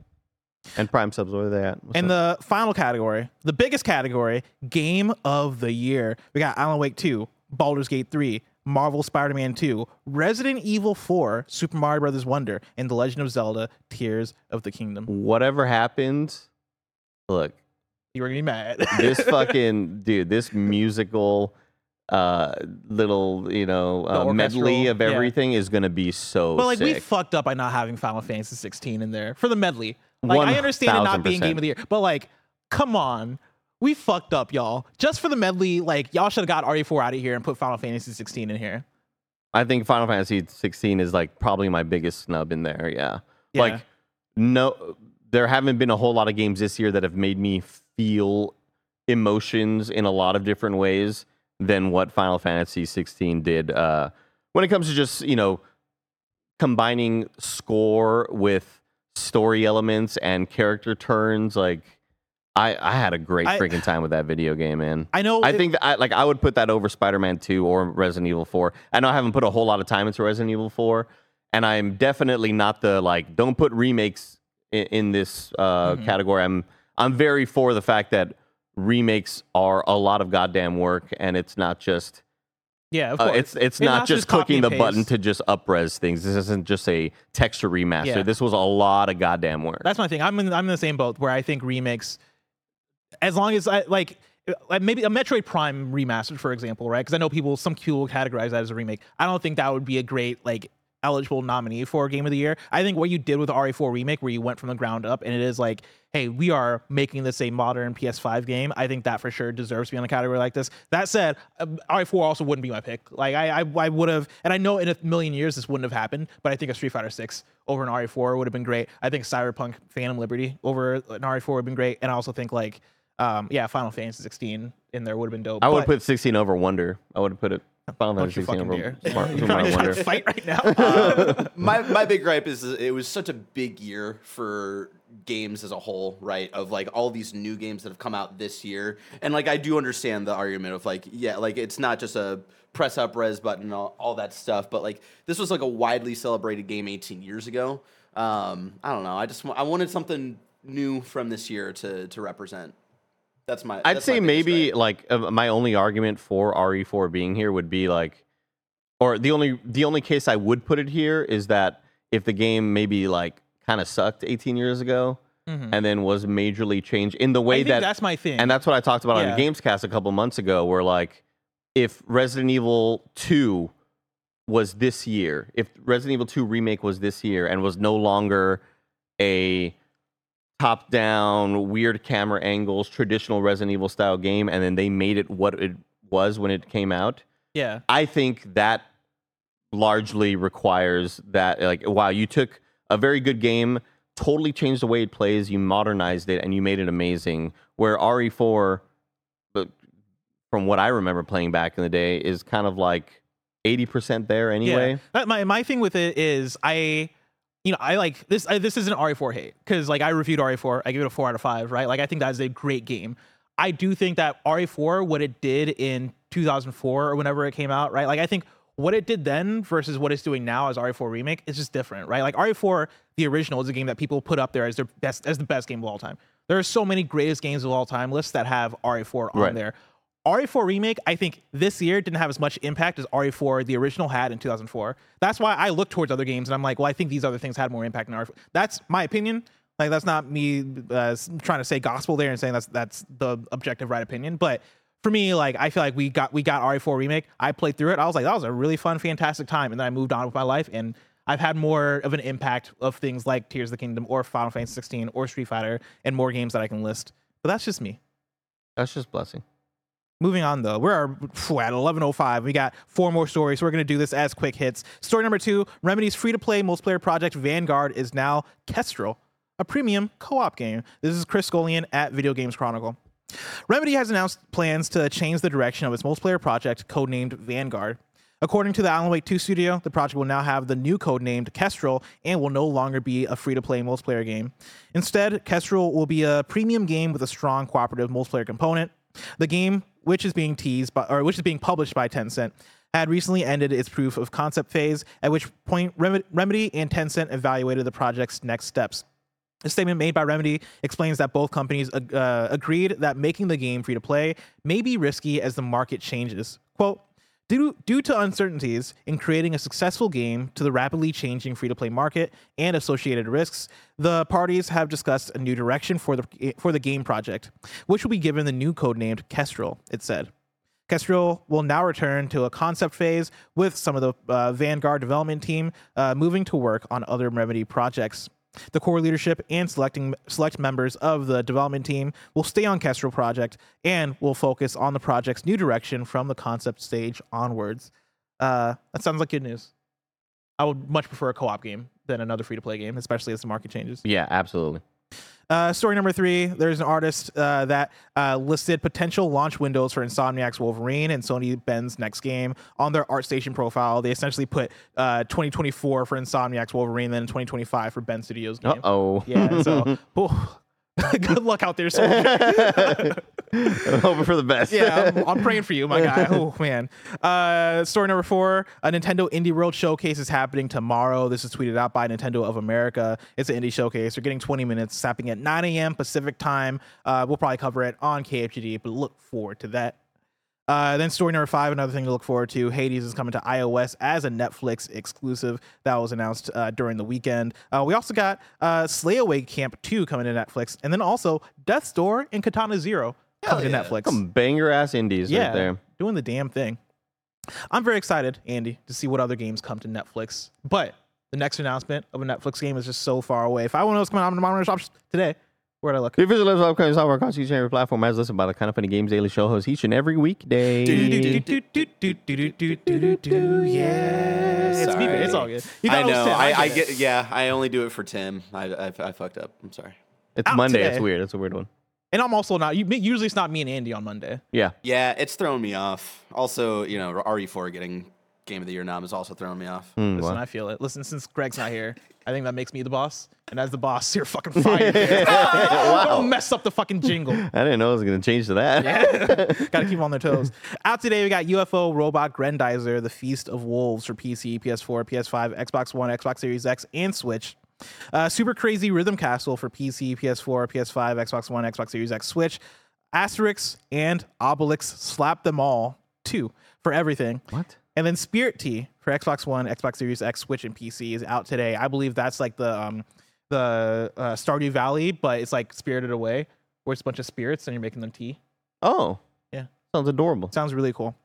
And Prime subs, where are they at? What's And up? the final category, the biggest category, game of the year. We got Alan Wake 2, Baldur's Gate 3, Marvel Spider-Man 2, Resident Evil 4, Super Mario Brothers Wonder, and The Legend of Zelda: Tears of the Kingdom. whatever happened, look, You were gonna be mad. this fucking dude, this musical uh little you know uh, medley of yeah. everything is gonna be so But like we fucked up by not having Final Fantasy 16 in there for the medley. Like I understand it not being game of the year, but like, come on. We fucked up, y'all. Just for the medley, like y'all should have got RE4 out of here and put Final Fantasy 16 in here. I think Final Fantasy 16 is like probably my biggest snub in there. Yeah. Yeah. Like no there haven't been a whole lot of games this year that have made me feel emotions in a lot of different ways than what Final Fantasy 16 did uh when it comes to just, you know, combining score with story elements and character turns like I, I had a great I- freaking time with that video game, man. I know I it- think that I, like I would put that over Spider-Man 2 or Resident Evil 4. I know I haven't put a whole lot of time into Resident Evil 4, and I'm definitely not the like don't put remakes in, in this uh, Mm-hmm. category. I'm I'm very for the fact that remakes are a lot of goddamn work, and it's not just Yeah, of uh, it's it's And not just copy clicking the and button to just upres things. This isn't just a texture remaster. Yeah. This was a lot of goddamn work. That's my thing. I'm in, I'm in the same boat where I think remakes, as long as I like, like maybe a Metroid Prime remastered, for example, right? Because I know people, some people will categorize that as a remake. I don't think that would be a great like eligible nominee for Game of the Year. I think what you did with the RE4 remake, where you went from the ground up, and it is like, hey, we are making this a modern PS5 game. I think that for sure deserves to be on a category like this. That said, um, RE4 also wouldn't be my pick. Like I, I, I would have, and I know in a million years this wouldn't have happened, but I think a Street Fighter 6 over an RE4 would have been great. I think Cyberpunk Phantom Liberty over an RE4 would have been great, and I also think like, um, yeah, Final Fantasy 16 in there would have been dope. I would but- put 16 over Wonder. I would have put it Final Don't Fantasy you 16 fucking. Smart- You're Super trying Mario to fight right now. my my big gripe is it was such a big year for games as a whole, right? Of like all these new games that have come out this year, and like I do understand the argument of like yeah, like it's not just a press up res button and all, all that stuff, but like this was like a widely celebrated game 18 years ago. Um, I don't know. I just wa- I wanted something new from this year to to represent. That's my. I'd that's say biggest maybe gripe. like uh, my only argument for RE4 being here would be like, or the only the only case I would put it here is that if the game maybe like kind of sucked 18 years ago and then was majorly changed in the way Mm-hmm. I think that that's my thing. and that's what I talked about on Yeah. the Gamescast a couple months ago, where like if Resident Evil 2 was this year, if Resident Evil 2 remake was this year and was no longer a top down weird camera angles traditional Resident Evil style game and then they made it what it was when it came out, Yeah. I think that largely requires that like wow, you took a very good game, totally changed the way it plays, you modernized it and you made it amazing. Where RE4 uh, from what I remember playing back in the day is kind of like 80% there anyway. Yeah. My my thing with it is I you know, I like this. I, this isn't RE4 hate because like I reviewed RE4. I give it a four out of five, right? Like I think that is a great game. I do think that RE4, what it did in 2004 or whenever it came out, right? Like I think what it did then versus what it's doing now as RE4 remake is just different, right? Like RE4, the original, is a game that people put up there as their best, as the best game of all time. There are so many greatest games of all time lists that have RE4 on Right. there. RE4 remake, I think this year didn't have as much impact as RE4 the original had in 2004. That's why I look towards other games and I'm like, well, I think these other things had more impact than RE4. That's my opinion. Like that's not me uh, trying to say gospel there and saying that's that's the objective right opinion, but for me, like I feel like we got we got RE4 remake. I played through it. I was like, that was a really fun, fantastic time, and then I moved on with my life, and I've had more of an impact of things like Tears of the Kingdom or Final Fantasy 16 or Street Fighter and more games that I can list. But that's just me. That's just blessing. Moving on though, we're at 11:05. We got four more stories. So we're gonna do this as quick hits. Story number two: Remedy's free-to-play multiplayer project Vanguard is now Kestrel, a premium co-op game. This is Chris Scullion at Video Games Chronicle. Remedy has announced plans to change the direction of its multiplayer project, codenamed Vanguard. According to the Alan Wake 2 studio, the project will now have the new code named Kestrel and will no longer be a free to play multiplayer game. Instead, Kestrel will be a premium game with a strong cooperative multiplayer component. The game, which is being teased by, or which is being published by Tencent, had recently ended its proof of concept phase, at which point Rem- Remedy and Tencent evaluated the project's next steps. A statement made by Remedy explains that both companies uh, agreed that making the game free to play may be risky as the market changes. Quote, Due, due to uncertainties in creating a successful game to the rapidly changing free to play market and associated risks, the parties have discussed a new direction for the, for the game project, which will be given the new code named Kestrel, it said. Kestrel will now return to a concept phase with some of the uh, Vanguard development team uh, moving to work on other Remedy projects. The core leadership and selecting select members of the development team will stay on Kestrel project and will focus on the project's new direction from the concept stage onwards. Uh, that sounds like good news. I would much prefer a co-op game than another free-to-play game, especially as the market changes. Yeah, absolutely. Uh, story number three there's an artist uh, that uh, listed potential launch windows for Insomniac's Wolverine and Sony Bend's next game on their ArtStation profile. They essentially put uh, 2024 for Insomniac's Wolverine, then 2025 for Bend Studios game. Uh oh. Yeah, so good luck out there, soldier. Hoping for the best. yeah, I'm, I'm praying for you, my guy. Oh man. Uh, story number four: A Nintendo Indie World Showcase is happening tomorrow. This is tweeted out by Nintendo of America. It's an indie showcase. They're getting 20 minutes, happening at 9 a.m. Pacific time. Uh, we'll probably cover it on KFGD, but look forward to that. Uh, then story number five, another thing to look forward to. Hades is coming to iOS as a Netflix exclusive. That was announced uh, during the weekend. Uh, we also got uh, Slayaway Camp 2 coming to Netflix, and then also Death's Door and Katana Zero coming yeah. to Netflix. Some banger ass indies yeah, right there. doing the damn thing. I'm very excited, Andy, to see what other games come to Netflix. But the next announcement of a Netflix game is just so far away. If I want to know what's coming out on my shops today, where'd I look? If visit us upcoming software across each and every platform as listed by the Kind of Funny Games Daily Show host each and every weekday. Yeah, it's me. It's all good. You I it was know. Tim. I, I get it. get. Yeah, I only do it for Tim. I, I, I fucked up. I'm sorry. It's Out Monday. today. It's weird. It's a weird one. And I'm also not. You, usually, it's not me and Andy on Monday. Yeah. Yeah, it's throwing me off. Also, you know, RE4 getting Game of the Year nom is also throwing me off. Hmm, Listen, well. I feel it. Listen, since Greg's not here, I think that makes me the boss. And as the boss, you're fucking fired. Don't mess up the fucking jingle. I didn't know it was going to change to that. Got to keep on their toes. Out today, we got UFO Robot Grendizer, The Feast of Wolves for PC, PS4, PS5, Xbox One, Xbox Series X, and Switch. Uh, Super Crazy Rhythm Castle for PC, PS4, PS5, Xbox One, Xbox Series X, Switch. Asterix and Obelix Slap Them All 2 for everything. What? And then Spirittea for Xbox One, Xbox Series X, Switch, and PC is out today. I believe that's like the um, the uh, Stardew Valley, but it's like Spirited Away, where it's a bunch of spirits and you're making them tea. Oh. Yeah. Sounds adorable. Sounds really cool.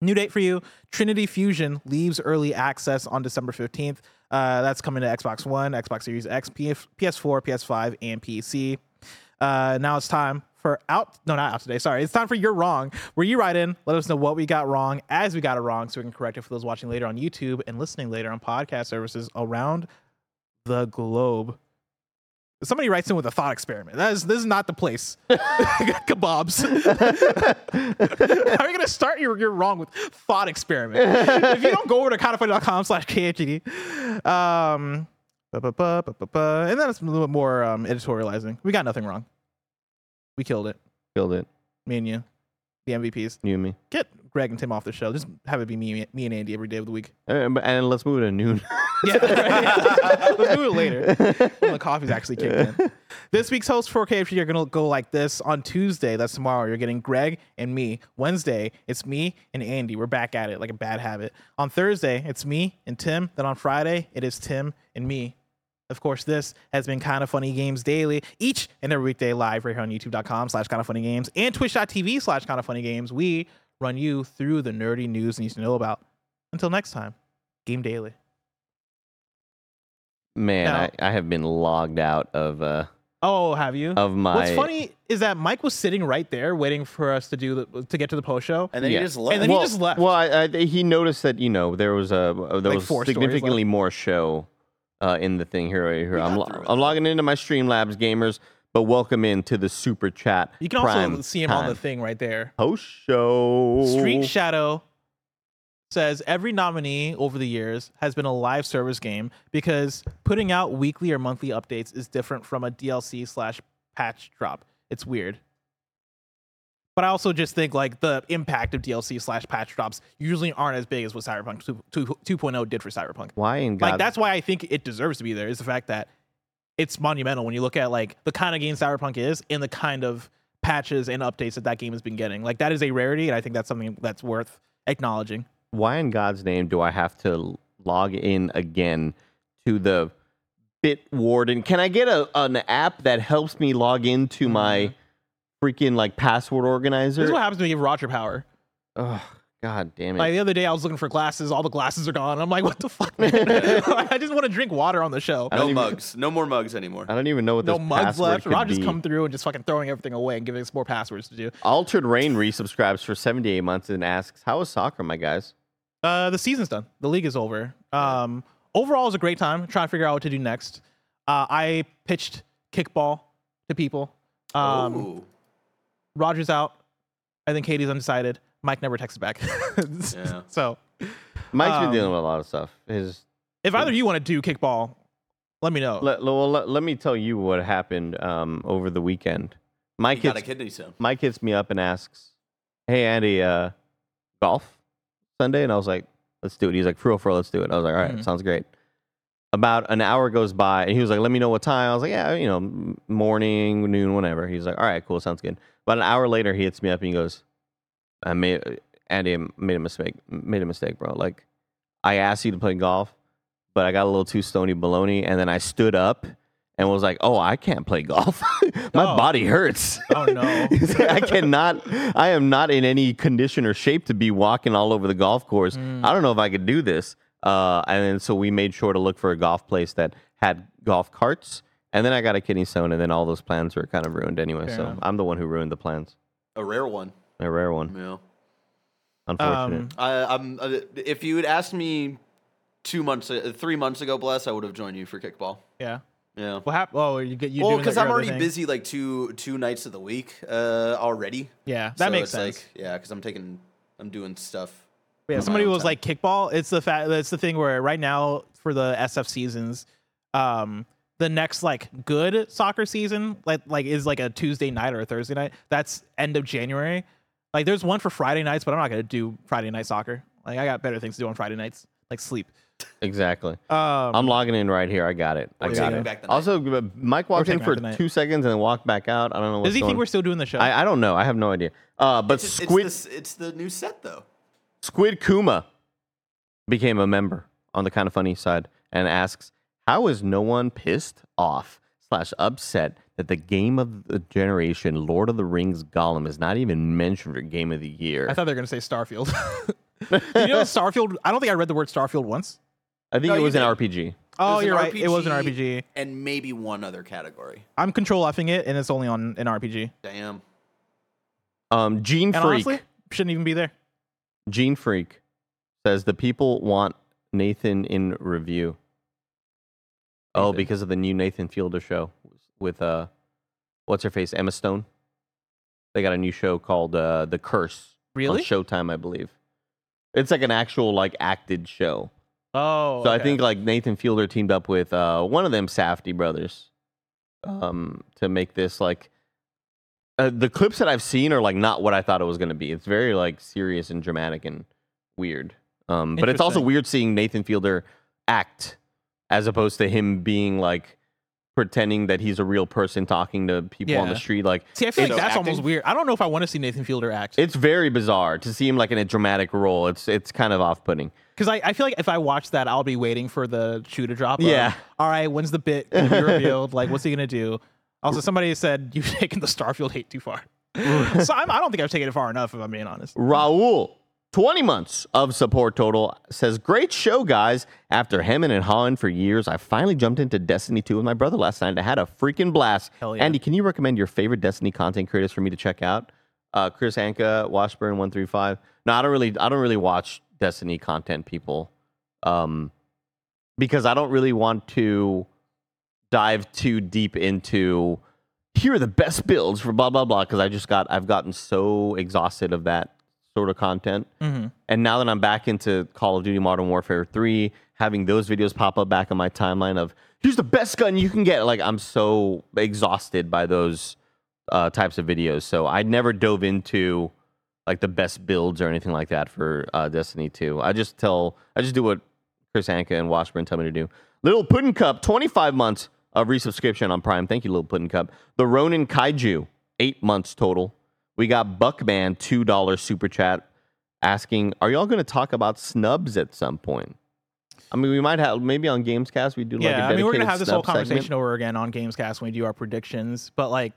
New date for you Trinity Fusion leaves early access on December 15th. Uh, that's coming to Xbox One, Xbox Series X, PS4, PS5, and PC. Uh, now it's time for out. No, not out today. Sorry. It's time for You're Wrong, where you write in, let us know what we got wrong as we got it wrong so we can correct it for those watching later on YouTube and listening later on podcast services around the globe. Somebody writes in with a thought experiment. That is this is not the place. Kebabs. How are you gonna start your you're wrong with thought experiment? if you don't go over to kindafunny.com slash KHD, um and then it's a little bit more um, editorializing. We got nothing wrong. We killed it. Killed it. Me and you. The MVPs. You and me. Get Greg and Tim off the show. Just have it be me, me and Andy every day of the week. And, and let's move it to noon. Yeah, right. Let's do it later when the coffee's actually kicked in. This week's host for KFC are gonna go like this. On Tuesday, that's tomorrow, you're getting Greg and me. Wednesday, it's me and Andy. We're back at it like a bad habit. On Thursday, it's me and Tim. Then on Friday, it is Tim and me. Of course, this has been Kind of Funny Games Daily, each and every weekday live right here on youtube.com slash kind of funny games and twitch.tv slash kind of funny games. We run you through the nerdy news you need to know about. Until next time, Game Daily. Man, Now- I, I have been logged out of uh Oh, have you? of my. What's funny is that Mike was sitting right there waiting for us to do the to get to the post show. And then Yeah. you just left. And then he just left. Well, I, I, he noticed that you know there was a uh, there Like was significantly more show uh, in the thing here. Right here. I'm, lo- I'm logging into my Streamlabs gamers, but welcome into the super chat. you can also prime see him on the time. thing right there. post show. Street Shadow says every nominee over the years has been a live service game because putting out weekly or monthly updates is different from a DLC slash patch drop. It's weird. But I also just think like the impact of DLC slash patch drops usually aren't as big as what Cyberpunk 2, 2, 2.0 did for Cyberpunk. Why in God? Like that's why I think it deserves to be there is the fact that it's monumental when you look at like the kind of game Cyberpunk is and the kind of patches and updates that that game has been getting. Like that is a rarity, and I think that's something that's worth acknowledging. why in God's name do I have to log in again to the Bitwarden? Can I get a an app that helps me log into my mm-hmm. Freaking like password organizer? This is what happens when you give Roger power. Ugh, God damn it! Like the other day, I was looking for glasses. All the glasses are gone. I'm like, what the fuck, man? I just want to drink water on the show. no even- mugs. No more mugs anymore. I don't even know what No this mugs left. could Roger's be. come through and just fucking throwing everything away and giving us more passwords to do. Altered Rain resubscribes for 78 months and asks, "How is soccer, my guys?" Uh, the season's done. The league is over. Um, overall, it was a great time trying to figure out what to do next. Uh, I pitched kickball to people. Um, Ooh. Roger's out. I think Katie's undecided. Mike never texts back. Yeah. So Mike's Um, been dealing with a lot of stuff. His if either of you want to do kickball, let me know. let, well, let, let me tell you what happened um, over the weekend. Mike He got a hits, kidney stone. Mike hits me up and asks, "Hey Andy, uh, golf Sunday?" And I was like, "Let's do it." He's like, "For real, for real, let's do it." I was like, "All right, Mhm. sounds great." About an hour goes by, and he was like, "Let me know what time." I was like, "Yeah, you know, morning, noon, whatever." He's like, "All right, cool, sounds good." About an hour later, he hits me up and he goes, "I made Andy made a mistake. Made a mistake, bro. Like, I asked you to play golf, but I got a little too stony baloney, and then I stood up." And was like, oh, I can't play golf. My Oh. body hurts. Oh, no. I cannot. I am not in any condition or shape to be walking all over the golf course. Mm. I don't know if I could do this. Uh, and then so we made sure to look for a golf place that had golf carts. And then I got a kidney stone, and then all those plans were kind of ruined anyway. Fair so enough. I'm the one who ruined the plans. A rare one. A rare one, Yeah. unfortunate. Um, I, I'm. Uh, if you had asked me two months, uh, three months ago, bless, I would have joined you for kickball. yeah. Yeah. What happened? Oh, you get you. well, because I'm already thing? busy like two two nights of the week uh, already. Yeah, that So makes it's sense. Like, yeah, because I'm taking, I'm doing stuff. Yeah, somebody was time. like kickball. It's the fact. That's the thing where right now for the SF seasons, um, the next like good soccer season like like is like a Tuesday night or a Thursday night. That's end of January. Like there's one for Friday nights, but I'm not gonna do Friday night soccer. Like I got better things to do on Friday nights, like sleep. exactly. Um, I'm logging in right here. I got it. I got it. back the night. Also, uh, Mike walked in for back the night. two seconds and then walked back out. I don't know what's does he going think we're still doing the show? I, I don't know. I have no idea. Uh, but It's, just- Squid it's, the, it's the new set though. Squid Kuma became a member on the kind of funny side and asks, "How is no one pissed off slash upset that the game of the generation, Lord of the Rings Gollum, is not even mentioned for Game of the Year?" I thought they were gonna say Starfield. you know Starfield? I don't think I read the word Starfield once. I think No, it you was an did. RPG. Oh, was you're right. It was an RPG. and maybe one other category. I'm control Fing it, and it's only on an RPG. Damn. Um, Gene And Freak. honestly, shouldn't even be there. Gene Freak says the people want Nathan in review. Oh, because of the new Nathan Fielder show with uh, what's her face, Emma Stone. They got a new show called uh, The Curse Really? on Showtime, I believe. It's like an actual like acted show. Oh, So I think like Nathan Fielder teamed up with uh, one of them Safdie brothers um, to make this like uh, the clips that I've seen are like not what I thought it was going to be. It's very like serious and dramatic and weird. Um, but it's also weird seeing Nathan Fielder act as opposed to him being like pretending that he's a real person talking to people on the street. Like See, I feel like that's almost weird. I don't know if I want to see Nathan Fielder act it's very bizarre to see him like in a dramatic role. It's it's kind of off putting. because I, I feel like if I watch that, I'll be waiting for the shoe to drop. of, Yeah. All right, when's the bit gonna be revealed? like, what's he gonna do? Also, somebody said you've taken the Starfield hate too far. so I'm, I don't think I've taken it far enough, if I'm being honest. Raul, 20 months of support total, says, Great show, guys. After hemming and hawing for years, I finally jumped into Destiny 2 with my brother last night. I had a freaking blast. Hell yeah. Andy, can you recommend your favorite Destiny content creators for me to check out? Uh, Chris Anka, Washburn135. No, I don't really I don't really watch Destiny content people. Um because I don't really want to dive too deep into here are the best builds for blah blah blah because I just got I've gotten so exhausted of that sort of content. Mm-hmm. And now that I'm back into Call of Duty Modern Warfare 3, having those videos pop up back on my timeline of here's the best gun you can get, like I'm so exhausted by those uh, types of videos. So I never dove into like the best builds or anything like that for uh, Destiny 2. I just tell, I just do what Chris Anka and Washburn tell me to do. Little Puddin' Cup, 25 months of resubscription on Prime. Thank you, Little Puddin' Cup. The Ronin Kaiju, eight months total. We got Buckman, $2 super chat asking, are y'all going to talk about snubs at some point? I mean, we might have, maybe on Gamescast, we do like a yeah, I mean, we're gonna have this whole snub segment. conversation over again on Gamescast when we do our predictions, but like,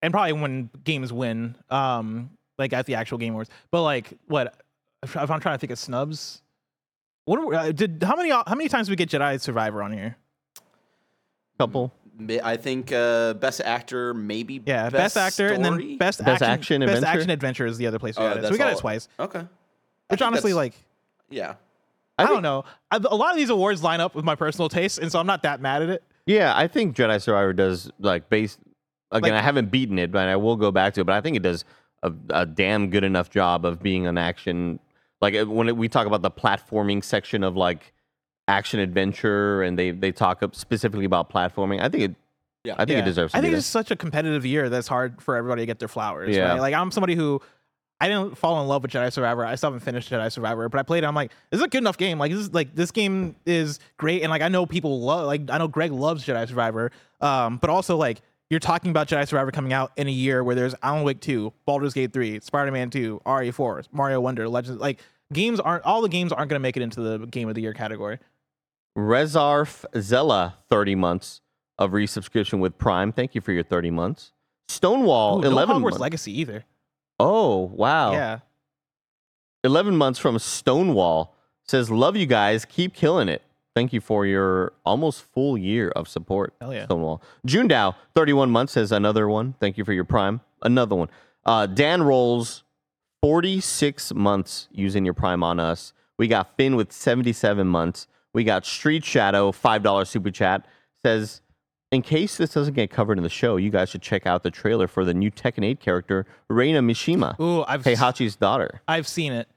and probably when games win, um, like at the actual game awards. But like, what if I'm trying to think of snubs? What we- uh, did how many how many times did we get Jedi Survivor on here? Couple. Ma- I think uh, best actor, maybe. Yeah, best, actor and then best, Best action, action best adventure? action adventure is the other place we Oh, got it. So we got it twice. Okay. Which honestly, like, yeah. I, don't know. I, a lot of these awards line up with my personal taste, and so I'm not that mad at it. Yeah, I think Jedi Survivor does like base. Again, Like- I haven't beaten it, but I will go back to it. But I think it does a, a damn good enough job of being an action. Like when it, we talk about the platforming section of like action adventure, and they they talk up specifically about platforming. I think it. Yeah. I think it deserves. To I think it's such a competitive year that's hard for everybody to get their flowers. Yeah. Right? Like I'm somebody who I didn't fall in love with Jedi Survivor. I still haven't finished Jedi Survivor, but I played it. I'm like, this is a good enough game. Like this is like this game is great, and like I know people love. Like I know Greg loves Jedi Survivor. Um, but also like you're talking about Jedi Survivor coming out in a year where there's Alan Wake 2, Baldur's Gate 3, Spider-Man 2, RE4, Mario Wonder, Legends. Like games aren't all the games aren't going to make it into the game of the year category. Rezarf Zella, 30 months of resubscription with Prime. Thank you for your 30 months. Stonewall, Ooh, no 11 Hogwarts months. Legacy either. oh, wow. Yeah. 11 months from Stonewall says, Love you guys. Keep killing it. Thank you for your almost full year of support. Hell yeah. Stonewall. June Dow, 31 months, says another one. Thank you for your prime. Another one. Uh, Dan Rolls, 46 months using your prime on us. We got Finn with 77 months. We got Street Shadow, $5 super chat, says, in case this doesn't get covered in the show, you guys should check out the trailer for the new Tekken 8 character, Reina Mishima, Ooh, I've Heihachi's daughter. I've seen it.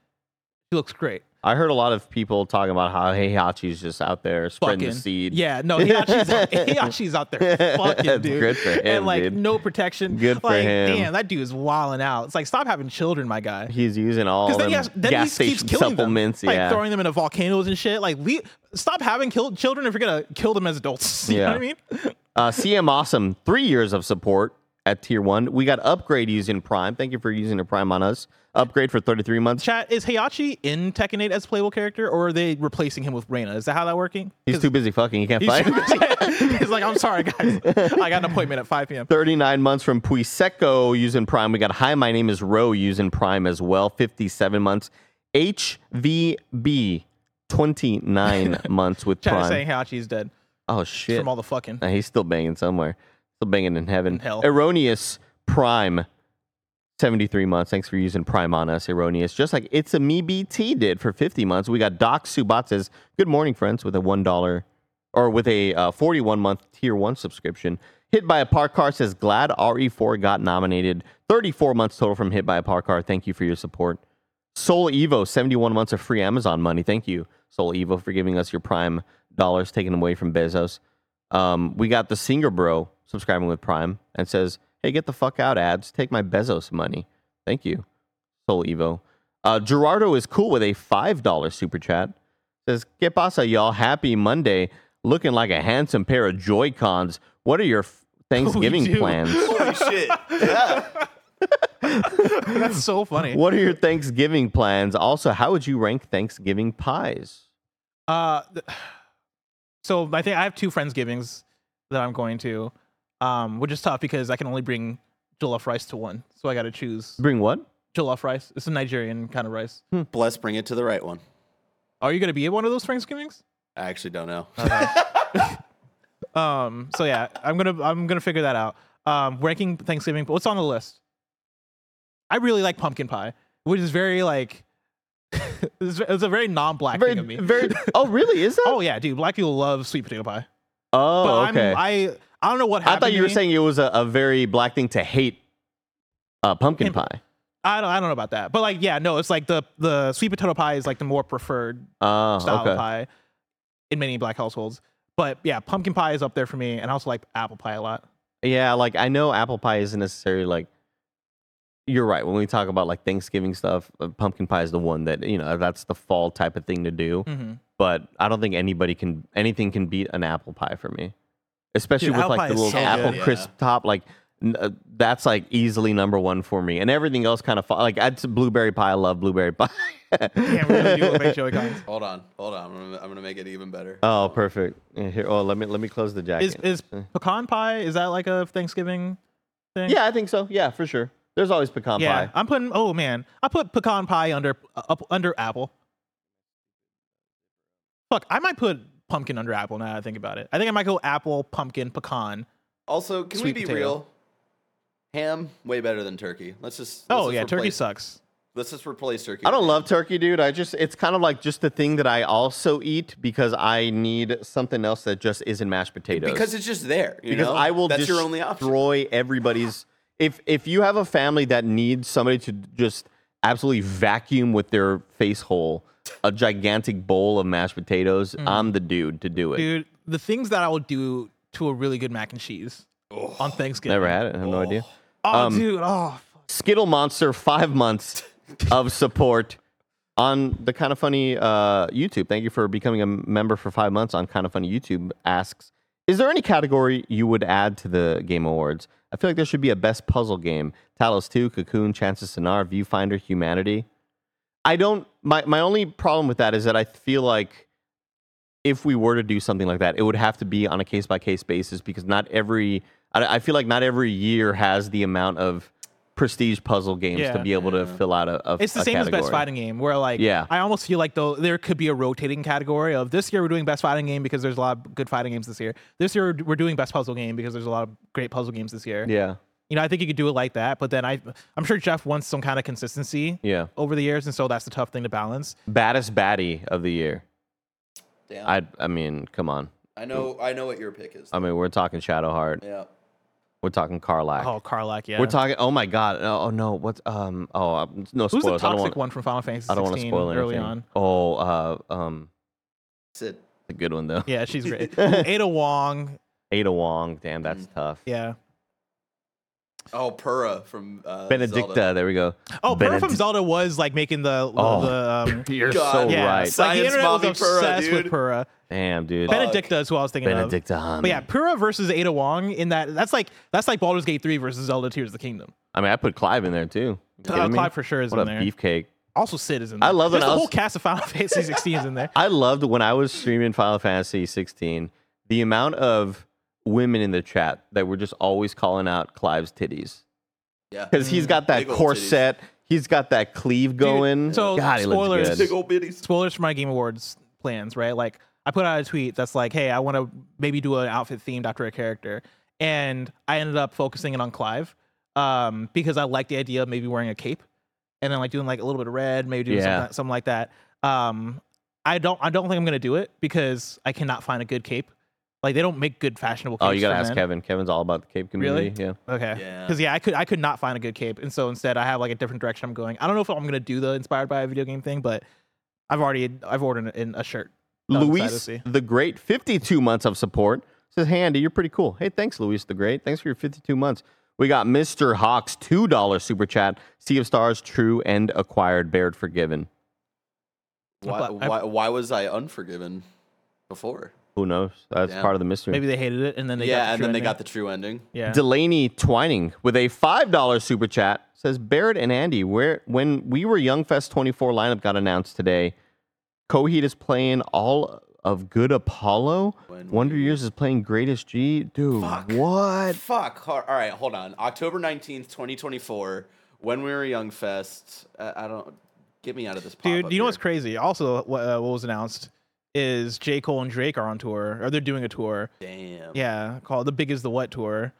She looks great. I heard a lot of people talking about how Heihachi's just out there spreading fucking the seed. Yeah, no, Heihachi's out there fucking, dude. Good for him, and like dude. no protection. Good for like, him. Damn, that dude's wilding out. It's like stop having children, my guy. He's using all Because them he, has, then gas he keeps killing supplements. them, like yeah. throwing them into volcanoes and shit. Like, we stop having killed children if you're gonna kill them as adults. You know Yeah. what I mean? Uh, CM Awesome, three years of support at tier one. We got upgrade using Prime. Thank you for using a Prime on us. Upgrade for 33 months. Chat is Heihachi in Tekken 8 as a playable character, or are they replacing him with Reina? Is that how that working? He's too busy fucking. He can't he's fight. he's like, I'm sorry, guys. I got an appointment at 5 p.m. 39 months from Puiseco using Prime. We got Hi, my name is Ro using Prime as well. 57 months. HVB, 29 months with Chat is Prime. saying Hachi's dead Oh shit! from all the fucking. Uh, he's still banging somewhere. Still banging in heaven. In hell. Erroneous Prime. 73 months. Thanks for using Prime on us, Erroneous. Just like It's a Me BT did for 50 months. We got Doc Subat says, Good morning, friends, with a $1 or with a uh, 41 month tier 1 subscription. Hit by a Park Car says, Glad RE4 got nominated. 34 months total from Hit by a Park Car. Thank you for your support. Soul Evo, 71 months of free Amazon money. Thank you, Soul Evo, for giving us your Prime dollars taken away from Bezos. Um, we got the Singer Bro subscribing with Prime and says, Hey, get the fuck out, ads. Take my Bezos money. Thank you, Soul Evo. Uh, Gerardo is cool with a $5 super chat. Says, Que pasa, y'all? Happy Monday. Looking like a handsome pair of Joy Cons. What are your f- Thanksgiving plans? Holy shit. Yeah. That's so funny. What are your Thanksgiving plans? Also, how would you rank Thanksgiving pies? Uh, th- so I think I have two friendsgivings that I'm going to, um, which is tough because I can only bring jollof rice to one, so I got to choose Bring what? jollof rice. It's a Nigerian kind of rice. Bless, bring it to the right one. Are you gonna be at one of those friendsgivings? I actually don't know. Um, so yeah, I'm gonna I'm gonna figure that out. Um, ranking Thanksgiving, what's on the list? I really like pumpkin pie, which is very like it's, it's a very non-black Very, thing of me. very. Oh, really? Is that? oh yeah, dude, black people love sweet potato pie. Oh, But okay. I'm, I I don't know what happened. I thought you were saying it was a, a very black thing to hate uh, pumpkin Pumpkin- pie. I don't I don't know about that, but like yeah, no, it's like the the sweet potato pie is like the more preferred Oh, style okay. of pie in many black households. But yeah, pumpkin pie is up there for me, and I also like apple pie a lot. Yeah, like I know apple pie isn't necessarily like. You're right. When we talk about like Thanksgiving stuff, uh, pumpkin pie is the one that you know that's the fall type of thing to do. Mm-hmm. But I don't think anybody can anything can beat an apple pie for me, especially Dude, with apple like the little so apple good. Yeah. crisp top. Like n- uh, that's like easily number one for me, and everything else kind of fa- like I'd say blueberry pie. I love blueberry pie. Can't really do what makes Joey Hold on. Hold on. I'm gonna, I'm gonna make it even better. Oh, perfect. Here, oh, let me let me close the jacket. Is is pecan pie? Is that like a Thanksgiving thing? yeah, I think so. Yeah, for sure. There's always pecan yeah. pie. I'm putting. Oh man, I put pecan pie under up under apple. Fuck, I might put pumpkin under apple now. that I think about it. I think I might go apple, pumpkin, pecan. Also, can Sweet we be potato. real? Ham way better than turkey. Let's just. let's Oh just yeah, turkey sucks. Let's just replace turkey. I don't love turkey, dude. I just it's kind of like just the thing that I also eat because I need something else that just isn't mashed potatoes. because it's just there. You because know? I will That's your only option. destroy everybody's. If if you have a family that needs somebody to just absolutely vacuum with their face hole a gigantic bowl of mashed potatoes, I'm the dude to do it. Mm. Dude, the things that I will do to a really good mac and cheese on Thanksgiving. Never had it. I have no idea. Oh, Um, dude. Oh, Skittle Monster, five months of support on the Kind of Funny uh, YouTube. Thank you for becoming a member for five months on Kind of Funny YouTube. Asks, is there any category you would add to the Game Awards? I feel like there should be a best puzzle game. Talos 2, Cocoon, Chants of Sennaar, Viewfinder, Humanity. I don't. My my only problem with that is that I feel like if we were to do something like that, it would have to be on a case by case basis because not every. I, I feel like not every year has the amount of prestige puzzle games to be able to fill out a. a it's the a same as best fighting game, where like Yeah. I almost feel like though there could be a rotating category of this year we're doing best fighting game because there's a lot of good fighting games this year. This year we're doing best puzzle game because there's a lot of great puzzle games this year. Yeah, You know, I think you could do it like that, but then I I'm sure Jeff wants some kind of consistency yeah. over the years, and so that's the tough thing to balance. Baddest baddie of the year. Damn. I I mean, come on. I know. I know what your pick is. I mean, we're talking Shadowheart. yeah. We're talking Karlach. Oh, Karlach, yeah. We're talking. Oh my God. Oh, oh no. What's um? Oh, um, no Who's the spoilers. I don't toxic want. one from Final Fantasy I don't want to 16 spoil anything. early on? Oh, uh, um, Cid. a good one though. Yeah, she's great. Ada Wong, Ada Wong. Damn, that's Mm. tough. yeah. Oh, Purah from uh, Benedikta. Zelda. There we go. Oh, Purah from Zelda was like making the Oh. the um, You're God. so yeah, right. like the Science internet was mommy Purah, obsessed with dude. Purah. Damn, dude. Fuck. Benedikta is who I was thinking of. Benedikta. honey. But yeah, Purah versus Ada Wong in that that's like that's like Baldur's Gate 3 versus Zelda Tears of the Kingdom. I mean, I put Clive in there too. Uh, kidding me? Clive for sure is What in a there. beefcake. Also, Cid is in I there. love when There's I the was- whole cast of Final Fantasy 16 is in there. I loved when I was streaming Final Fantasy 16, the amount of women in the chat that were just always calling out Clive's titties. Yeah. Because he's got that Big old corset, He's got that cleave going. so God, he spoilers. looks Big good. old bitties. spoilers for my Game Awards plans, right? Like I put out a tweet that's like, "Hey, I want to maybe do an outfit themed after a character," and I ended up focusing it on Clive um, because I like the idea of maybe wearing a cape and then like doing like a little bit of red, maybe doing Yeah. something, something like that. Um, I don't, I don't think I'm gonna do it because I cannot find a good cape. Like they don't make good fashionable. Capes Oh, you gotta for ask men. Kevin. Kevin's all about the Cape community. Really? community. Yeah. Okay. Yeah. Because yeah, I could I could not find a good cape, and so instead I have like a different direction I'm going. I don't know if I'm gonna do the inspired by a video game thing, but I've already I've ordered in a shirt. that I'm excited to Luis the Great, 52 months of support. Says, hey, Andy, you're pretty cool. Hey, thanks, Luis the Great. Thanks for your 52 months. We got Mr. Hawks, $2 super chat. Sea of Stars, true and acquired, bared forgiven. Why, why, why was I unforgiven before? Who knows? That's Damn. part of the mystery. Maybe they hated it, and then they got yeah, the and true then they ending. got the true ending. yeah. Delaney Twining with a $5 super chat says, Barrett and Andy, where when we were Young Fest 24 lineup got announced today, Coheed is playing all of Good Apollo. When Wonder we- Years is playing Greatest G. Dude, Fuck. what? Fuck. All right, hold on. October 19th, 2024, when we were Young Fest. Uh, I don't. Get me out of this Dude, you know here. what's crazy? Also, what, uh, what was announced is J. Cole and Drake are on tour, or they're doing a tour. Damn. Yeah, called the Big is the What tour.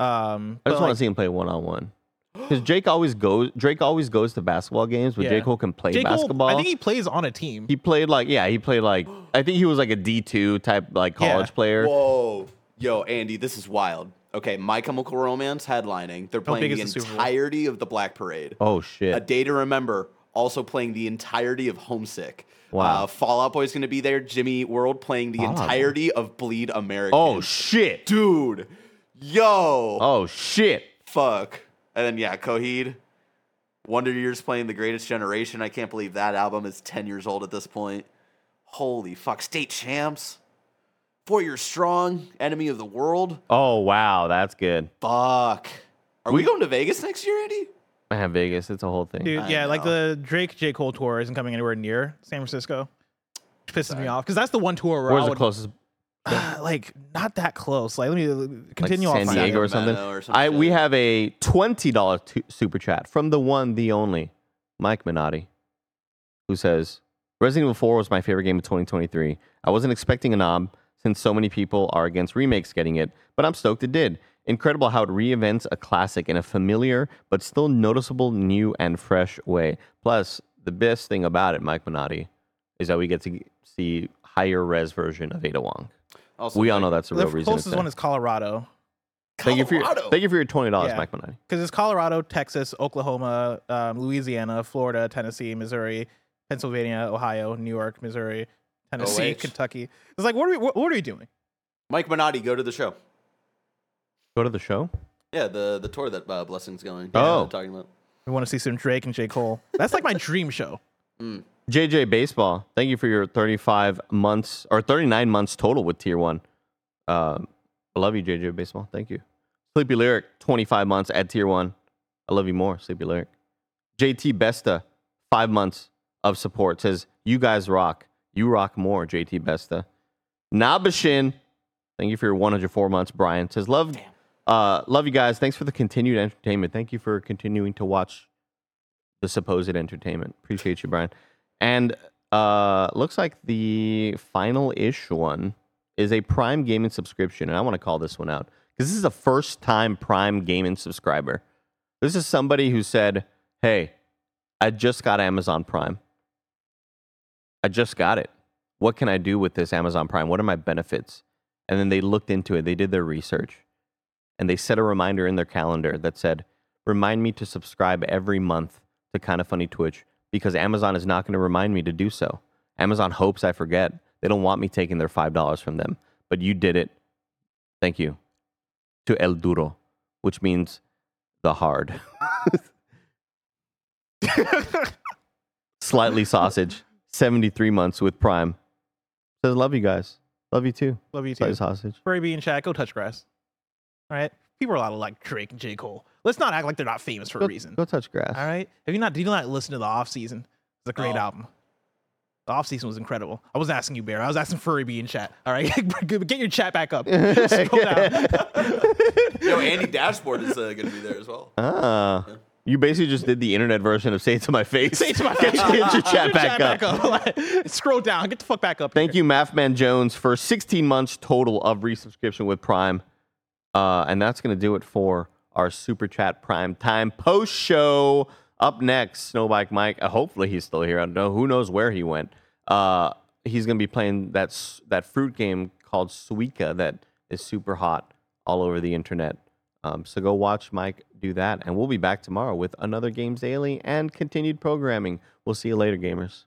Um, I but, just want like, to see him play one on one. Because Jake always goes. Drake always goes to basketball games, but Yeah. J Cole can play J. Cole, basketball. I think he plays on a team. He played like yeah, he played like I think he was like a D two type like Yeah. college player. Whoa. Yo, Andy, this is wild. Okay, My Chemical Romance headlining. They're playing the the entirety of the Black Parade. Oh shit! A! Day to Remember also playing the entirety of Homesick. Wow. Uh, Fall Out Boy's going to be there. Jimmy World playing the Fall Out Boy. entirety of Bleed American. Oh shit! dude. Yo. Oh shit! Fuck. And then yeah, Coheed. Wonder Years playing the Greatest Generation. I can't believe that album is 10 years old at this point. Holy fuck. State Champs. Four Years Strong. Enemy of the World. Oh wow, that's good. Fuck. Are we, going to Vegas next year, Andy? Man, Vegas, it's a whole thing. Dude, I yeah, like know. the Drake J. Cole tour isn't coming anywhere near San Francisco. Which pisses me off because that's the one tour where Where's I the would, closest? like not that close. Like let me uh, Like continue San on. Diego or something. or some I we have a twenty dollar super chat from the one, the only, Mike Minotti, who says Resident Evil Four was my favorite game of 2023. I wasn't expecting a knob since so many people are against remakes getting it, but I'm stoked it did. Incredible how it reinvents a classic in a familiar but still noticeable, new and fresh way. Plus, the best thing about it, Mike Minotti, is that we get to see higher res version of Ada Wong. Also, We all know that's the The real reason. it's closest one is Colorado Thank you for your, Colorado. thank you for your twenty dollars, Yeah. Mike Minotti. because it's Colorado, Texas, Oklahoma, um, Louisiana, Florida, Tennessee, Missouri, Pennsylvania, Ohio, New York, Missouri, Tennessee, OH. Kentucky. It's like what are we what, what are we doing? Mike Minotti, go to the show. Go to the show. Yeah, the the tour that uh, Blessing's going. Oh. Yeah, talking about. We want to see some Drake and J Cole. That's like my dream show. JJ Baseball, thank you for your 35 months or 39 months total with Tier 1. Um, I love you, JJ Baseball. Thank you. Sleepy Lyric, 25 months at Tier 1. I love you more, Sleepy Lyric. JT Besta, five months of support, says, You guys rock. You rock more, JT Besta. Nabashin, thank you for your 104 months, Brian. Says, Love, uh, love you guys. Thanks for the continued entertainment. Thank you for continuing to watch the supposed entertainment. Appreciate you, Brian. And uh looks like the final ish one is a Prime Gaming subscription, and I want to call this one out because this is a first time Prime Gaming subscriber. This is somebody who said, "Hey, I just got Amazon Prime. I just got it. What can I do with this Amazon Prime? What are my benefits?" And then they looked into it. They did their research, and they set a reminder in their calendar that said, "Remind me to subscribe every month to Kind of Funny Twitch because Amazon is not going to remind me to do so. Amazon hopes I forget. They don't want me taking their $5 from them, but you did it. Thank you. To El Duro, which means the hard. Slightly sausage, 73 months with Prime. Says, love you guys. Love you too. Love you too. Slightly sausage. Furry and chat, go touch grass. All right. People are allowed to like Drake and J. Cole. Let's not act like they're not famous for Go, a reason. go touch grass. All right. Have you not? Did you not listen to the off season? It's a great Oh. album. The off season was incredible. I was asking you, Bear. I was asking Furry B in chat. All right. Get your chat back up. Scroll down. Yo, Andy Dashboard is uh, going to be there as well. Ah, You basically just did the internet version of "Say It to My Face." Say it to my Get face. your, get your chat Chat back up. Like, Scroll down. Get the fuck back up. Thank you, Mathman Jones, for 16 months total of resubscription with Prime. Uh, and that's going to do it for our Super Chat Prime Time post show. Up next, Snowbike Mike. Uh, hopefully, he's still here. I don't know. Who knows where he went? Uh, he's going to be playing that, that fruit game called Suika that is super hot all over the internet. Um, so go watch Mike do that. And we'll be back tomorrow with another Games Daily and continued programming. We'll see you later, gamers.